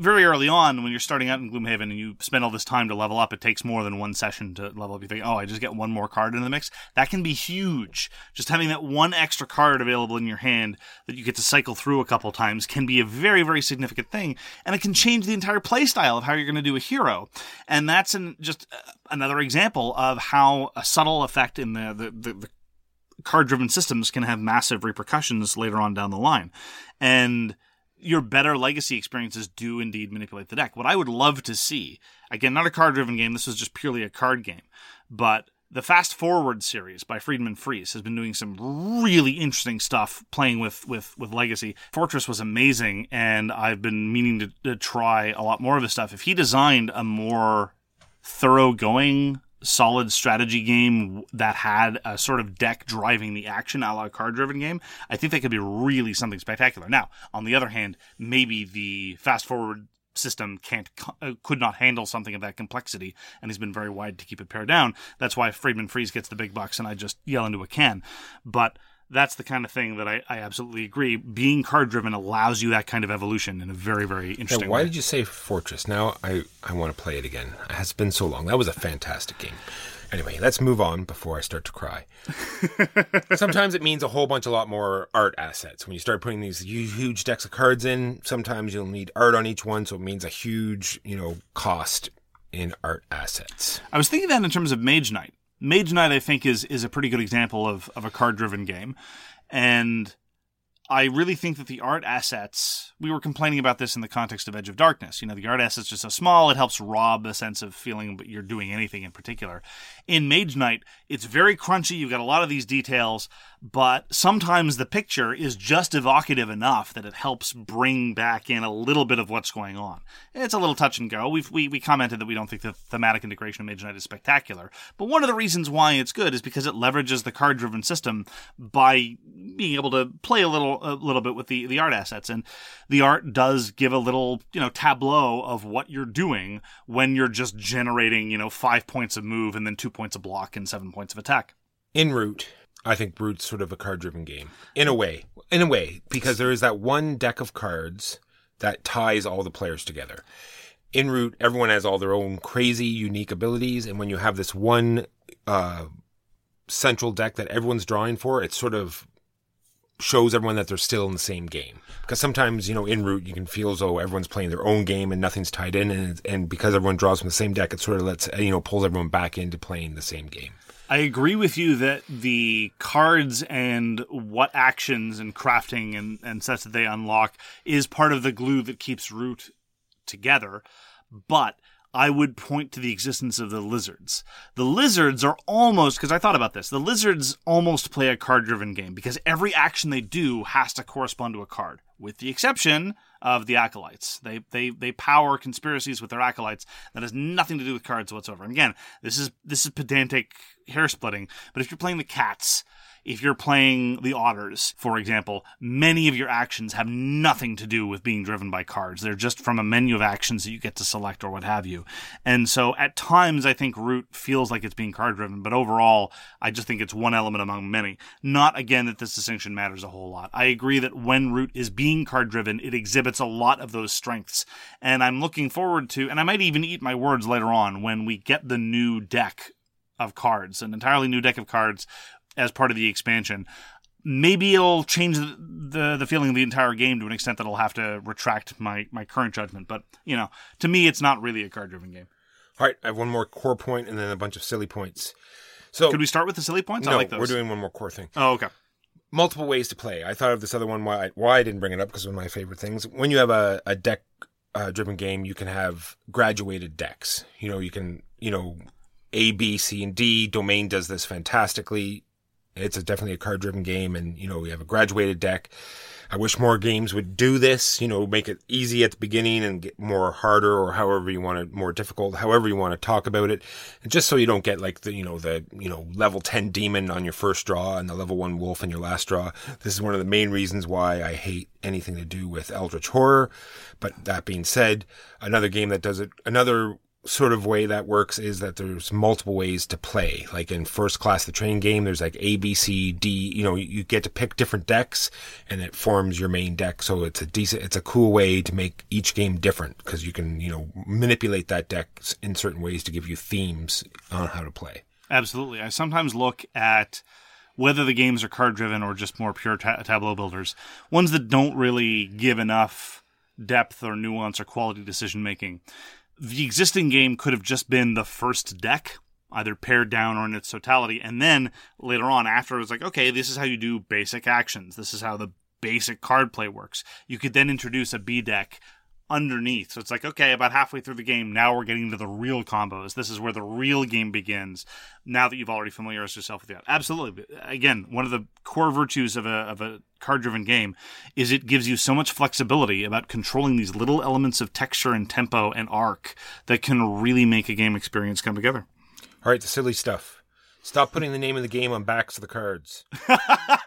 very early on, when you're starting out in Gloomhaven and you spend all this time to level up, it takes more than one session to level up. You think, oh, I just get one more card in the mix. That can be huge. Just having that one extra card available in your hand that you get to cycle through a couple times can be a very, very significant thing. And it can change the entire playstyle of how you're going to do a hero. And that's an, just uh, another example of how a subtle effect in the, the, the, the card driven systems can have massive repercussions later on down the line. And your better legacy experiences do indeed manipulate the deck. What I would love to see, again, not a card driven game, this was just purely a card game, but the Fast Forward series by Friedemann Friese has been doing some really interesting stuff playing with, with, with Legacy. Fortress was amazing, and I've been meaning to, to try a lot more of his stuff. If he designed a more thoroughgoing solid strategy game that had a sort of deck driving the action a la card driven game, I think that could be really something spectacular. Now, on the other hand, maybe the fast forward system can't uh, could not handle something of that complexity and he's been very wide to keep it pared down that's why friedemann friese gets the big bucks and i just yell into a can but that's the kind of thing that I, I absolutely agree. Being card driven allows you that kind of evolution in a very, very interesting Now, why way. did you say Fortress? Now I, I want to play it again. It has been so long. That was a fantastic game. Anyway, let's move on before I start to cry. sometimes it means a whole bunch, a lot more art assets. When you start putting these hu- huge decks of cards in, sometimes you'll need art on each one, so it means a huge, you know, cost in art assets. I was thinking that in terms of Mage Knight. Mage Knight, I think, is is a pretty good example of of a card driven game, and I really think that the art assets. We were complaining about this in the context of Edge of Darkness. You know, the art assets are so small; it helps rob a sense of feeling you're doing anything in particular. In Mage Knight, it's very crunchy. You've got a lot of these details, but sometimes the picture is just evocative enough that it helps bring back in a little bit of what's going on. It's a little touch and go. We've, we we commented that we don't think the thematic integration of Mage Knight is spectacular, but one of the reasons why it's good is because it leverages the card-driven system by being able to play a little a little bit with the the art assets, and the art does give a little you know tableau of what you're doing when you're just generating you know five points of move and then two points of block and seven points of attack. In Root, I think Root's sort of a card driven game. In a way. In a way, because there is that one deck of cards that ties all the players together. In Root, everyone has all their own crazy, unique abilities, and when you have this one uh, central deck that everyone's drawing for, it sort of shows everyone that they're still in the same game. Because sometimes, you know, in Root, you can feel as though everyone's playing their own game and nothing's tied in, and and because everyone draws from the same deck, it sort of lets you know pulls everyone back into playing the same game. I agree with you that the cards and what actions and crafting and, and sets that they unlock is part of the glue that keeps Root together. But I would point to the existence of the lizards. The lizards are almost, because I thought about this, the lizards almost play a card driven game because every action they do has to correspond to a card, with the exception of the acolytes. They, they, they power conspiracies with their acolytes that has nothing to do with cards whatsoever. And again, this is, this is pedantic hair splitting, but if you're playing the cats, if you're playing the Otters, for example, many of your actions have nothing to do with being driven by cards. They're just from a menu of actions that you get to select or what have you. And so at times, I think Root feels like it's being card driven, but overall, I just think it's one element among many. Not again that this distinction matters a whole lot. I agree that when Root is being card driven, it exhibits a lot of those strengths. And I'm looking forward to, and I might even eat my words later on when we get the new deck of cards, an entirely new deck of cards as part of the expansion. Maybe it'll change the, the the feeling of the entire game to an extent that I'll have to retract my my current judgment. But you know, to me, it's not really a card driven game. All right, I have one more core point and then a bunch of silly points. So Could we start with the silly points? no, I like those. we're doing one more core thing. Oh, okay. multiple ways to play. I thought of this other one why I, why I didn't bring it up because one of my favorite things. When you have a, a deck uh, driven game, you can have graduated decks. You know, you can you know A, B, C, and D. Domain does this fantastically. It's a, definitely a card driven game, and you know we have a graduated deck. I wish more games would do this. You know, make it easy at the beginning and get more harder or however you want it, more difficult, however you want to talk about it. And just so you don't get like the, you know, the, you know, level 10 demon on your first draw and the level 1 wolf in your last draw. This is one of the main reasons why I hate anything to do with Eldritch Horror. But that being said, another game that does it, another sort of way that works is that there's multiple ways to play. Like in first class, the train game, there's like A, B, C, D, you know, you get to pick different decks and it forms your main deck. So it's a decent, it's a cool way to make each game different because you can, you know, manipulate that deck in certain ways to give you themes on how to play. Absolutely. I sometimes look at whether the games are card driven or just more pure ta- tableau builders, ones that don't really give enough depth or nuance or quality decision making. The existing game could have just been the first deck, either pared down or in its totality, and then later on, after it was like, okay, this is how you do basic actions. This is how the basic card play works. You could then introduce a B deck underneath. So it's like, okay, about halfway through the game, now we're getting into the real combos. This is where the real game begins. Now that you've already familiarized yourself with that, absolutely. Uh, again, one of the core virtues of a of a card driven game is it gives you so much flexibility about controlling these little elements of texture and tempo and arc that can really make a game experience come together. All right, the silly stuff. Stop putting the name of the game on backs of the cards. I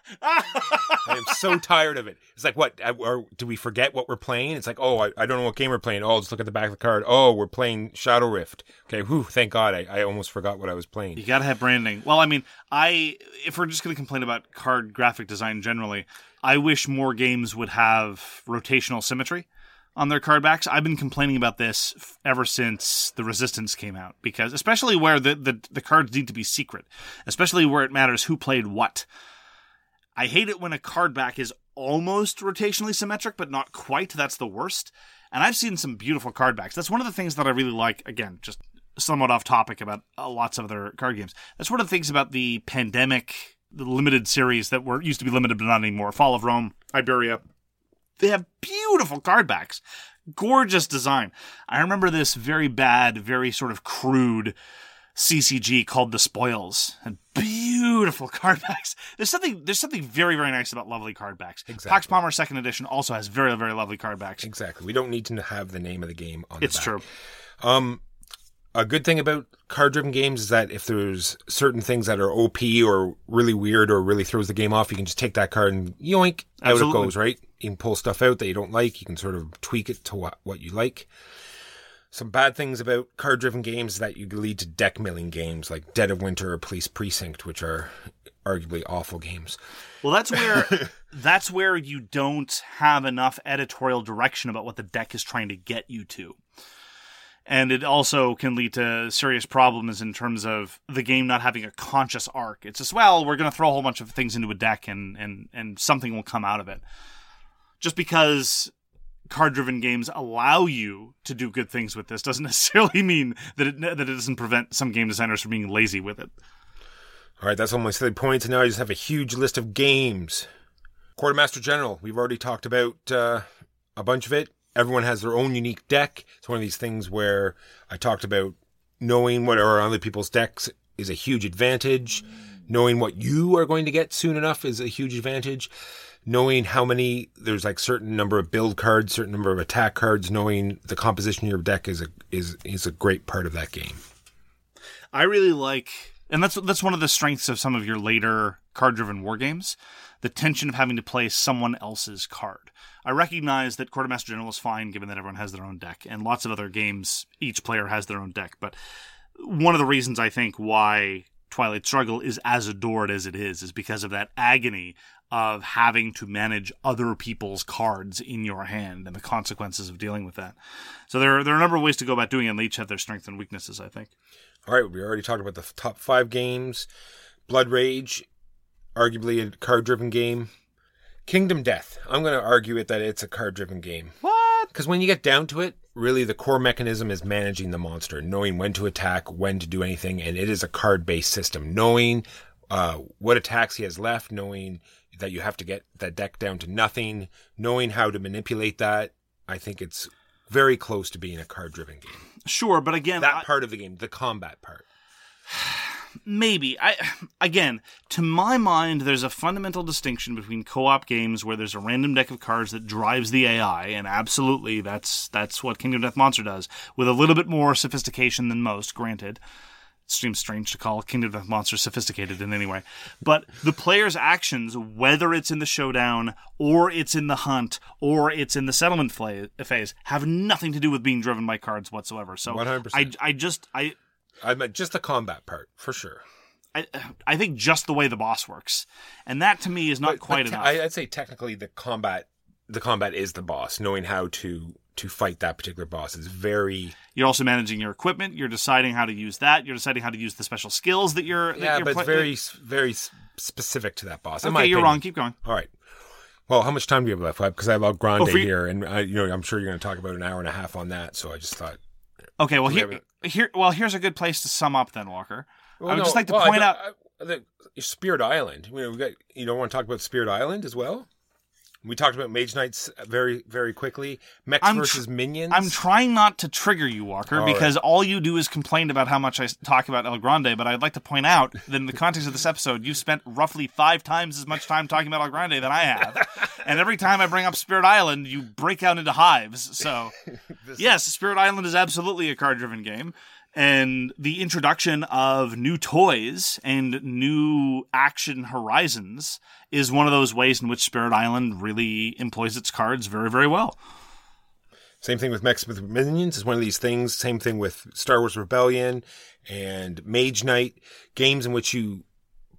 am so tired of it. It's like, what? Or do we forget what we're playing? It's like, oh, I, I don't know what game we're playing. Oh, just look at the back of the card. Oh, we're playing Shadow Rift. Okay, whew, thank God. I, I almost forgot what I was playing. You gotta have branding. Well, I mean, I if we're just gonna complain about card graphic design generally, I wish more games would have rotational symmetry on their card backs. I've been complaining about this ever since the Resistance came out because, especially where the, the the cards need to be secret, especially where it matters who played what. I hate it when a card back is almost rotationally symmetric, but not quite. That's the worst. And I've seen some beautiful card backs. That's one of the things that I really like. Again, just somewhat off topic about uh, lots of other card games. That's one of the things about the pandemic, the limited series that were used to be limited but not anymore. Fall of Rome, Iberia. They have beautiful card backs. Gorgeous design. I remember this very bad, very sort of crude CCG called The Spoils. And beautiful card backs. There's something there's something very, very nice about lovely card backs. Exactly. Pax Pamir second edition also has very, very lovely card backs. Exactly. We don't need to have the name of the game on the It's back. true. Um, a good thing about card driven games is that if there's certain things that are OP or really weird or really throws the game off, you can just take that card and yoink, out Absolutely. it goes, right? You can pull stuff out that you don't like. You can sort of tweak it to what, what you like. Some bad things about card driven games is that you lead to deck milling games like Dead of Winter or Police Precinct, which are arguably awful games. Well, that's where that's where you don't have enough editorial direction about what the deck is trying to get you to. And it also can lead to serious problems in terms of the game not having a conscious arc. It's just, well, we're going to throw a whole bunch of things into a deck and, and, and something will come out of it. Just because card driven games allow you to do good things with this doesn't necessarily mean that it, that it doesn't prevent some game designers from being lazy with it. All right, that's all my silly points. And now I just have a huge list of games. Quartermaster General, we've already talked about uh, a bunch of it. Everyone has their own unique deck. It's one of these things where I talked about knowing what are other people's decks is a huge advantage. Knowing what you are going to get soon enough is a huge advantage. Knowing how many, there's like certain number of build cards, certain number of attack cards. Knowing the composition of your deck is a is is a great part of that game. I really like, and that's that's one of the strengths of some of your later card driven war games, the tension of having to play someone else's card. I recognize that Quartermaster General is fine given that everyone has their own deck, and lots of other games, each player has their own deck. But one of the reasons I think why Twilight Struggle is as adored as it is is because of that agony of having to manage other people's cards in your hand and the consequences of dealing with that. So there are, there are a number of ways to go about doing it, and they each have their strengths and weaknesses, I think. All right, we already talked about the top five games. Blood Rage, arguably a card driven game. Kingdom Death, I'm going to argue it that it's a card driven game. What? Because when you get down to it, really the core mechanism is managing the monster, knowing when to attack, when to do anything, and it is a card based system. Knowing uh, what attacks he has left, knowing that you have to get that deck down to nothing, knowing how to manipulate that, I think it's very close to being a card driven game. Sure, but again, That I- part of the game, the combat part. Maybe. I again to my mind there's a fundamental distinction between co-op games where there's a random deck of cards that drives the ai and absolutely that's that's what kingdom death monster does with a little bit more sophistication than most granted. It seems strange to call kingdom death monster sophisticated in any way. But the player's actions whether it's in the showdown or it's in the hunt or it's in the settlement phase have nothing to do with being driven by cards whatsoever. So 100%. I, I just i I meant just the combat part for sure. I, I think just the way the boss works, and that to me is not But- quite but te- enough. I, I'd say technically the combat, the combat is the boss. Knowing how to to fight that particular boss is very you're also managing your equipment. You're deciding how to use that. You're deciding how to use the special skills that you're. that yeah, you're but it's very very specific to that boss. Okay, you're opinion. wrong. Keep going. All right. Well, how much time do you have left? Because I have El Grande Oh, here, and I, you know I'm sure you're going to talk about an hour and a half on that. So I just thought. Okay, well here, here, well here's a good place to sum up then, Walker. I would no, just like to well, point out. I- the Spirit Island. You know, we got. You don't want to talk about Spirit Island as well. We talked about Mage Knights very very quickly. Mechs I'm tr- versus minions. I'm trying not to trigger you, Walker, All because all you do is complain about how much I talk about El Grande. But I'd like to point out that in the context of this episode, you've spent roughly five times as much time talking about El Grande than I have. and every time I bring up Spirit Island, you break out into hives. So, yes, Spirit Island is absolutely a card driven game. And the introduction of new toys and new action horizons is one of those ways in which Spirit Island really employs its cards very, very well. Same thing with Mechs with Minions is one of these things. Same thing with Star Wars Rebellion and Mage Knight, games in which you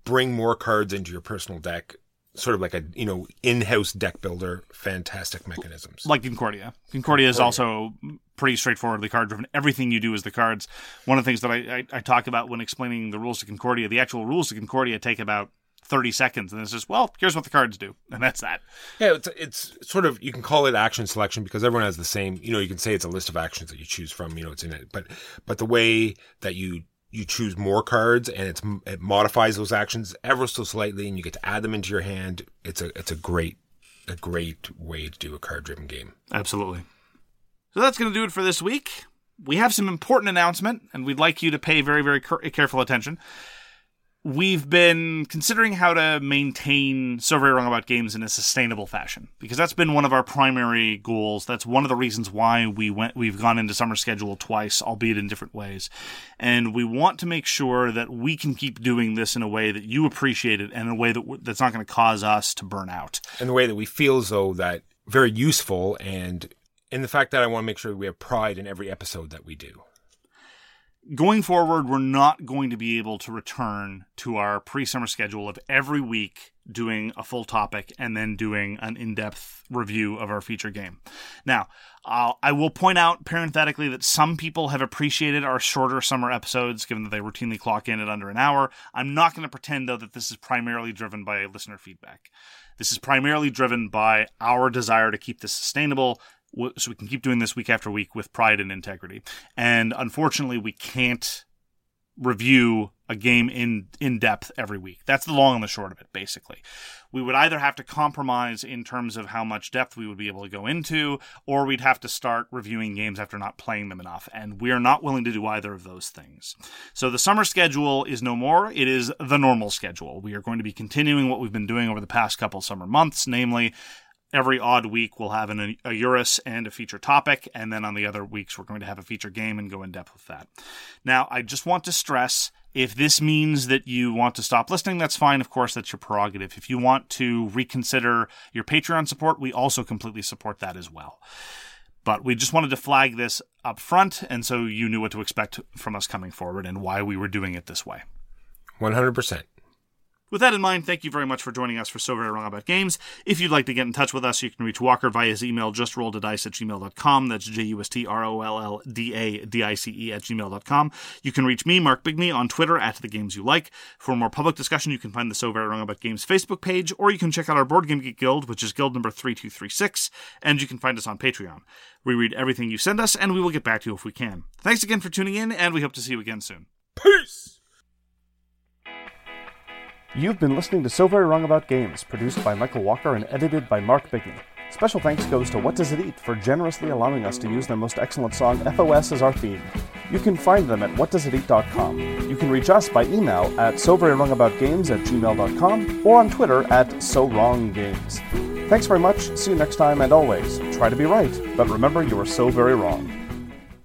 bring more cards into your personal deck, sort of like a you know in-house deck builder. Fantastic mechanisms. like Concordia. Concordia is also pretty straightforwardly card driven. Everything you do is the cards. One of the things that I, I, I talk about when explaining the rules to Concordia, the actual rules to Concordia take about 30 seconds. And it's just, well, here's what the cards do. And that's that. Yeah, it's it's sort of you can call it action selection because everyone has the same. You know, you can say it's a list of actions that you choose from. You know, it's in it, but but the way that you you choose more cards and it's it modifies those actions ever so slightly, and you get to add them into your hand. It's a it's a great a great way to do a card driven game. Absolutely. So that's going to do it for this week. We have some important announcement, and we'd like you to pay very, very careful attention. We've been considering how to maintain So Very Wrong About Games in a sustainable fashion because that's been one of our primary goals. That's one of the reasons why we went, we've gone into summer schedule twice, albeit in different ways. And we want to make sure that we can keep doing this in a way that you appreciate it and in a way that that's not going to cause us to burn out. and the way that we feel as though that very useful and in the fact that I want to make sure we have pride in every episode that we do. Going forward, we're not going to be able to return to our pre summer schedule of every week doing a full topic and then doing an in depth review of our feature game. Now, uh, I will point out parenthetically that some people have appreciated our shorter summer episodes, given that they routinely clock in at under an hour. I'm not going to pretend, though, that this is primarily driven by listener feedback. This is primarily driven by our desire to keep this sustainable so we can keep doing this week after week with pride and integrity. And unfortunately, we can't review a game in in depth every week. That's the long and the short of it, basically. We would either have to compromise in terms of how much depth we would be able to go into, or we'd have to start reviewing games after not playing them enough. And we are not willing to do either of those things. So the summer schedule is no more. It is the normal schedule. We are going to be continuing what we've been doing over the past couple summer months, namely every odd week we'll have an, a Eurus and a feature topic, and then on the other weeks we're going to have a feature game and go in depth with that. Now, I just want to stress If this means that you want to stop listening, that's fine. Of course, that's your prerogative. If you want to reconsider your Patreon support, we also completely support that as well. But we just wanted to flag this up front, and so you knew what to expect from us coming forward and why we were doing it this way. 100%. With that in mind, thank you very much for joining us for So Very Wrong About Games. If you'd like to get in touch with us, you can reach Walker via his email, justrolledadice at gmail.com. That's J U S T R O L L D A D I C E at gmail.com. You can reach me, Mark Bigney, on Twitter at The Games You Like. For more public discussion, you can find the So Very Wrong About Games Facebook page, or you can check out our Board Game Geek Guild, which is guild number 3236, and you can find us on Patreon. We read everything you send us, and we will get back to you if we can. Thanks again for tuning in, and we hope to see you again soon. Peace! You've been listening to So Very Wrong About Games, produced by Michael Walker and edited by Mark Bigney. Special thanks goes to What Does It Eat for generously allowing us to use their most excellent song, FOS, as our theme. You can find them at whatdoesiteat.com. You can reach us by email at soverywrongaboutgames at gmail.com or on Twitter at SoWrongGames. Thanks very much, see you next time, and always, try to be right, but remember you are so very wrong.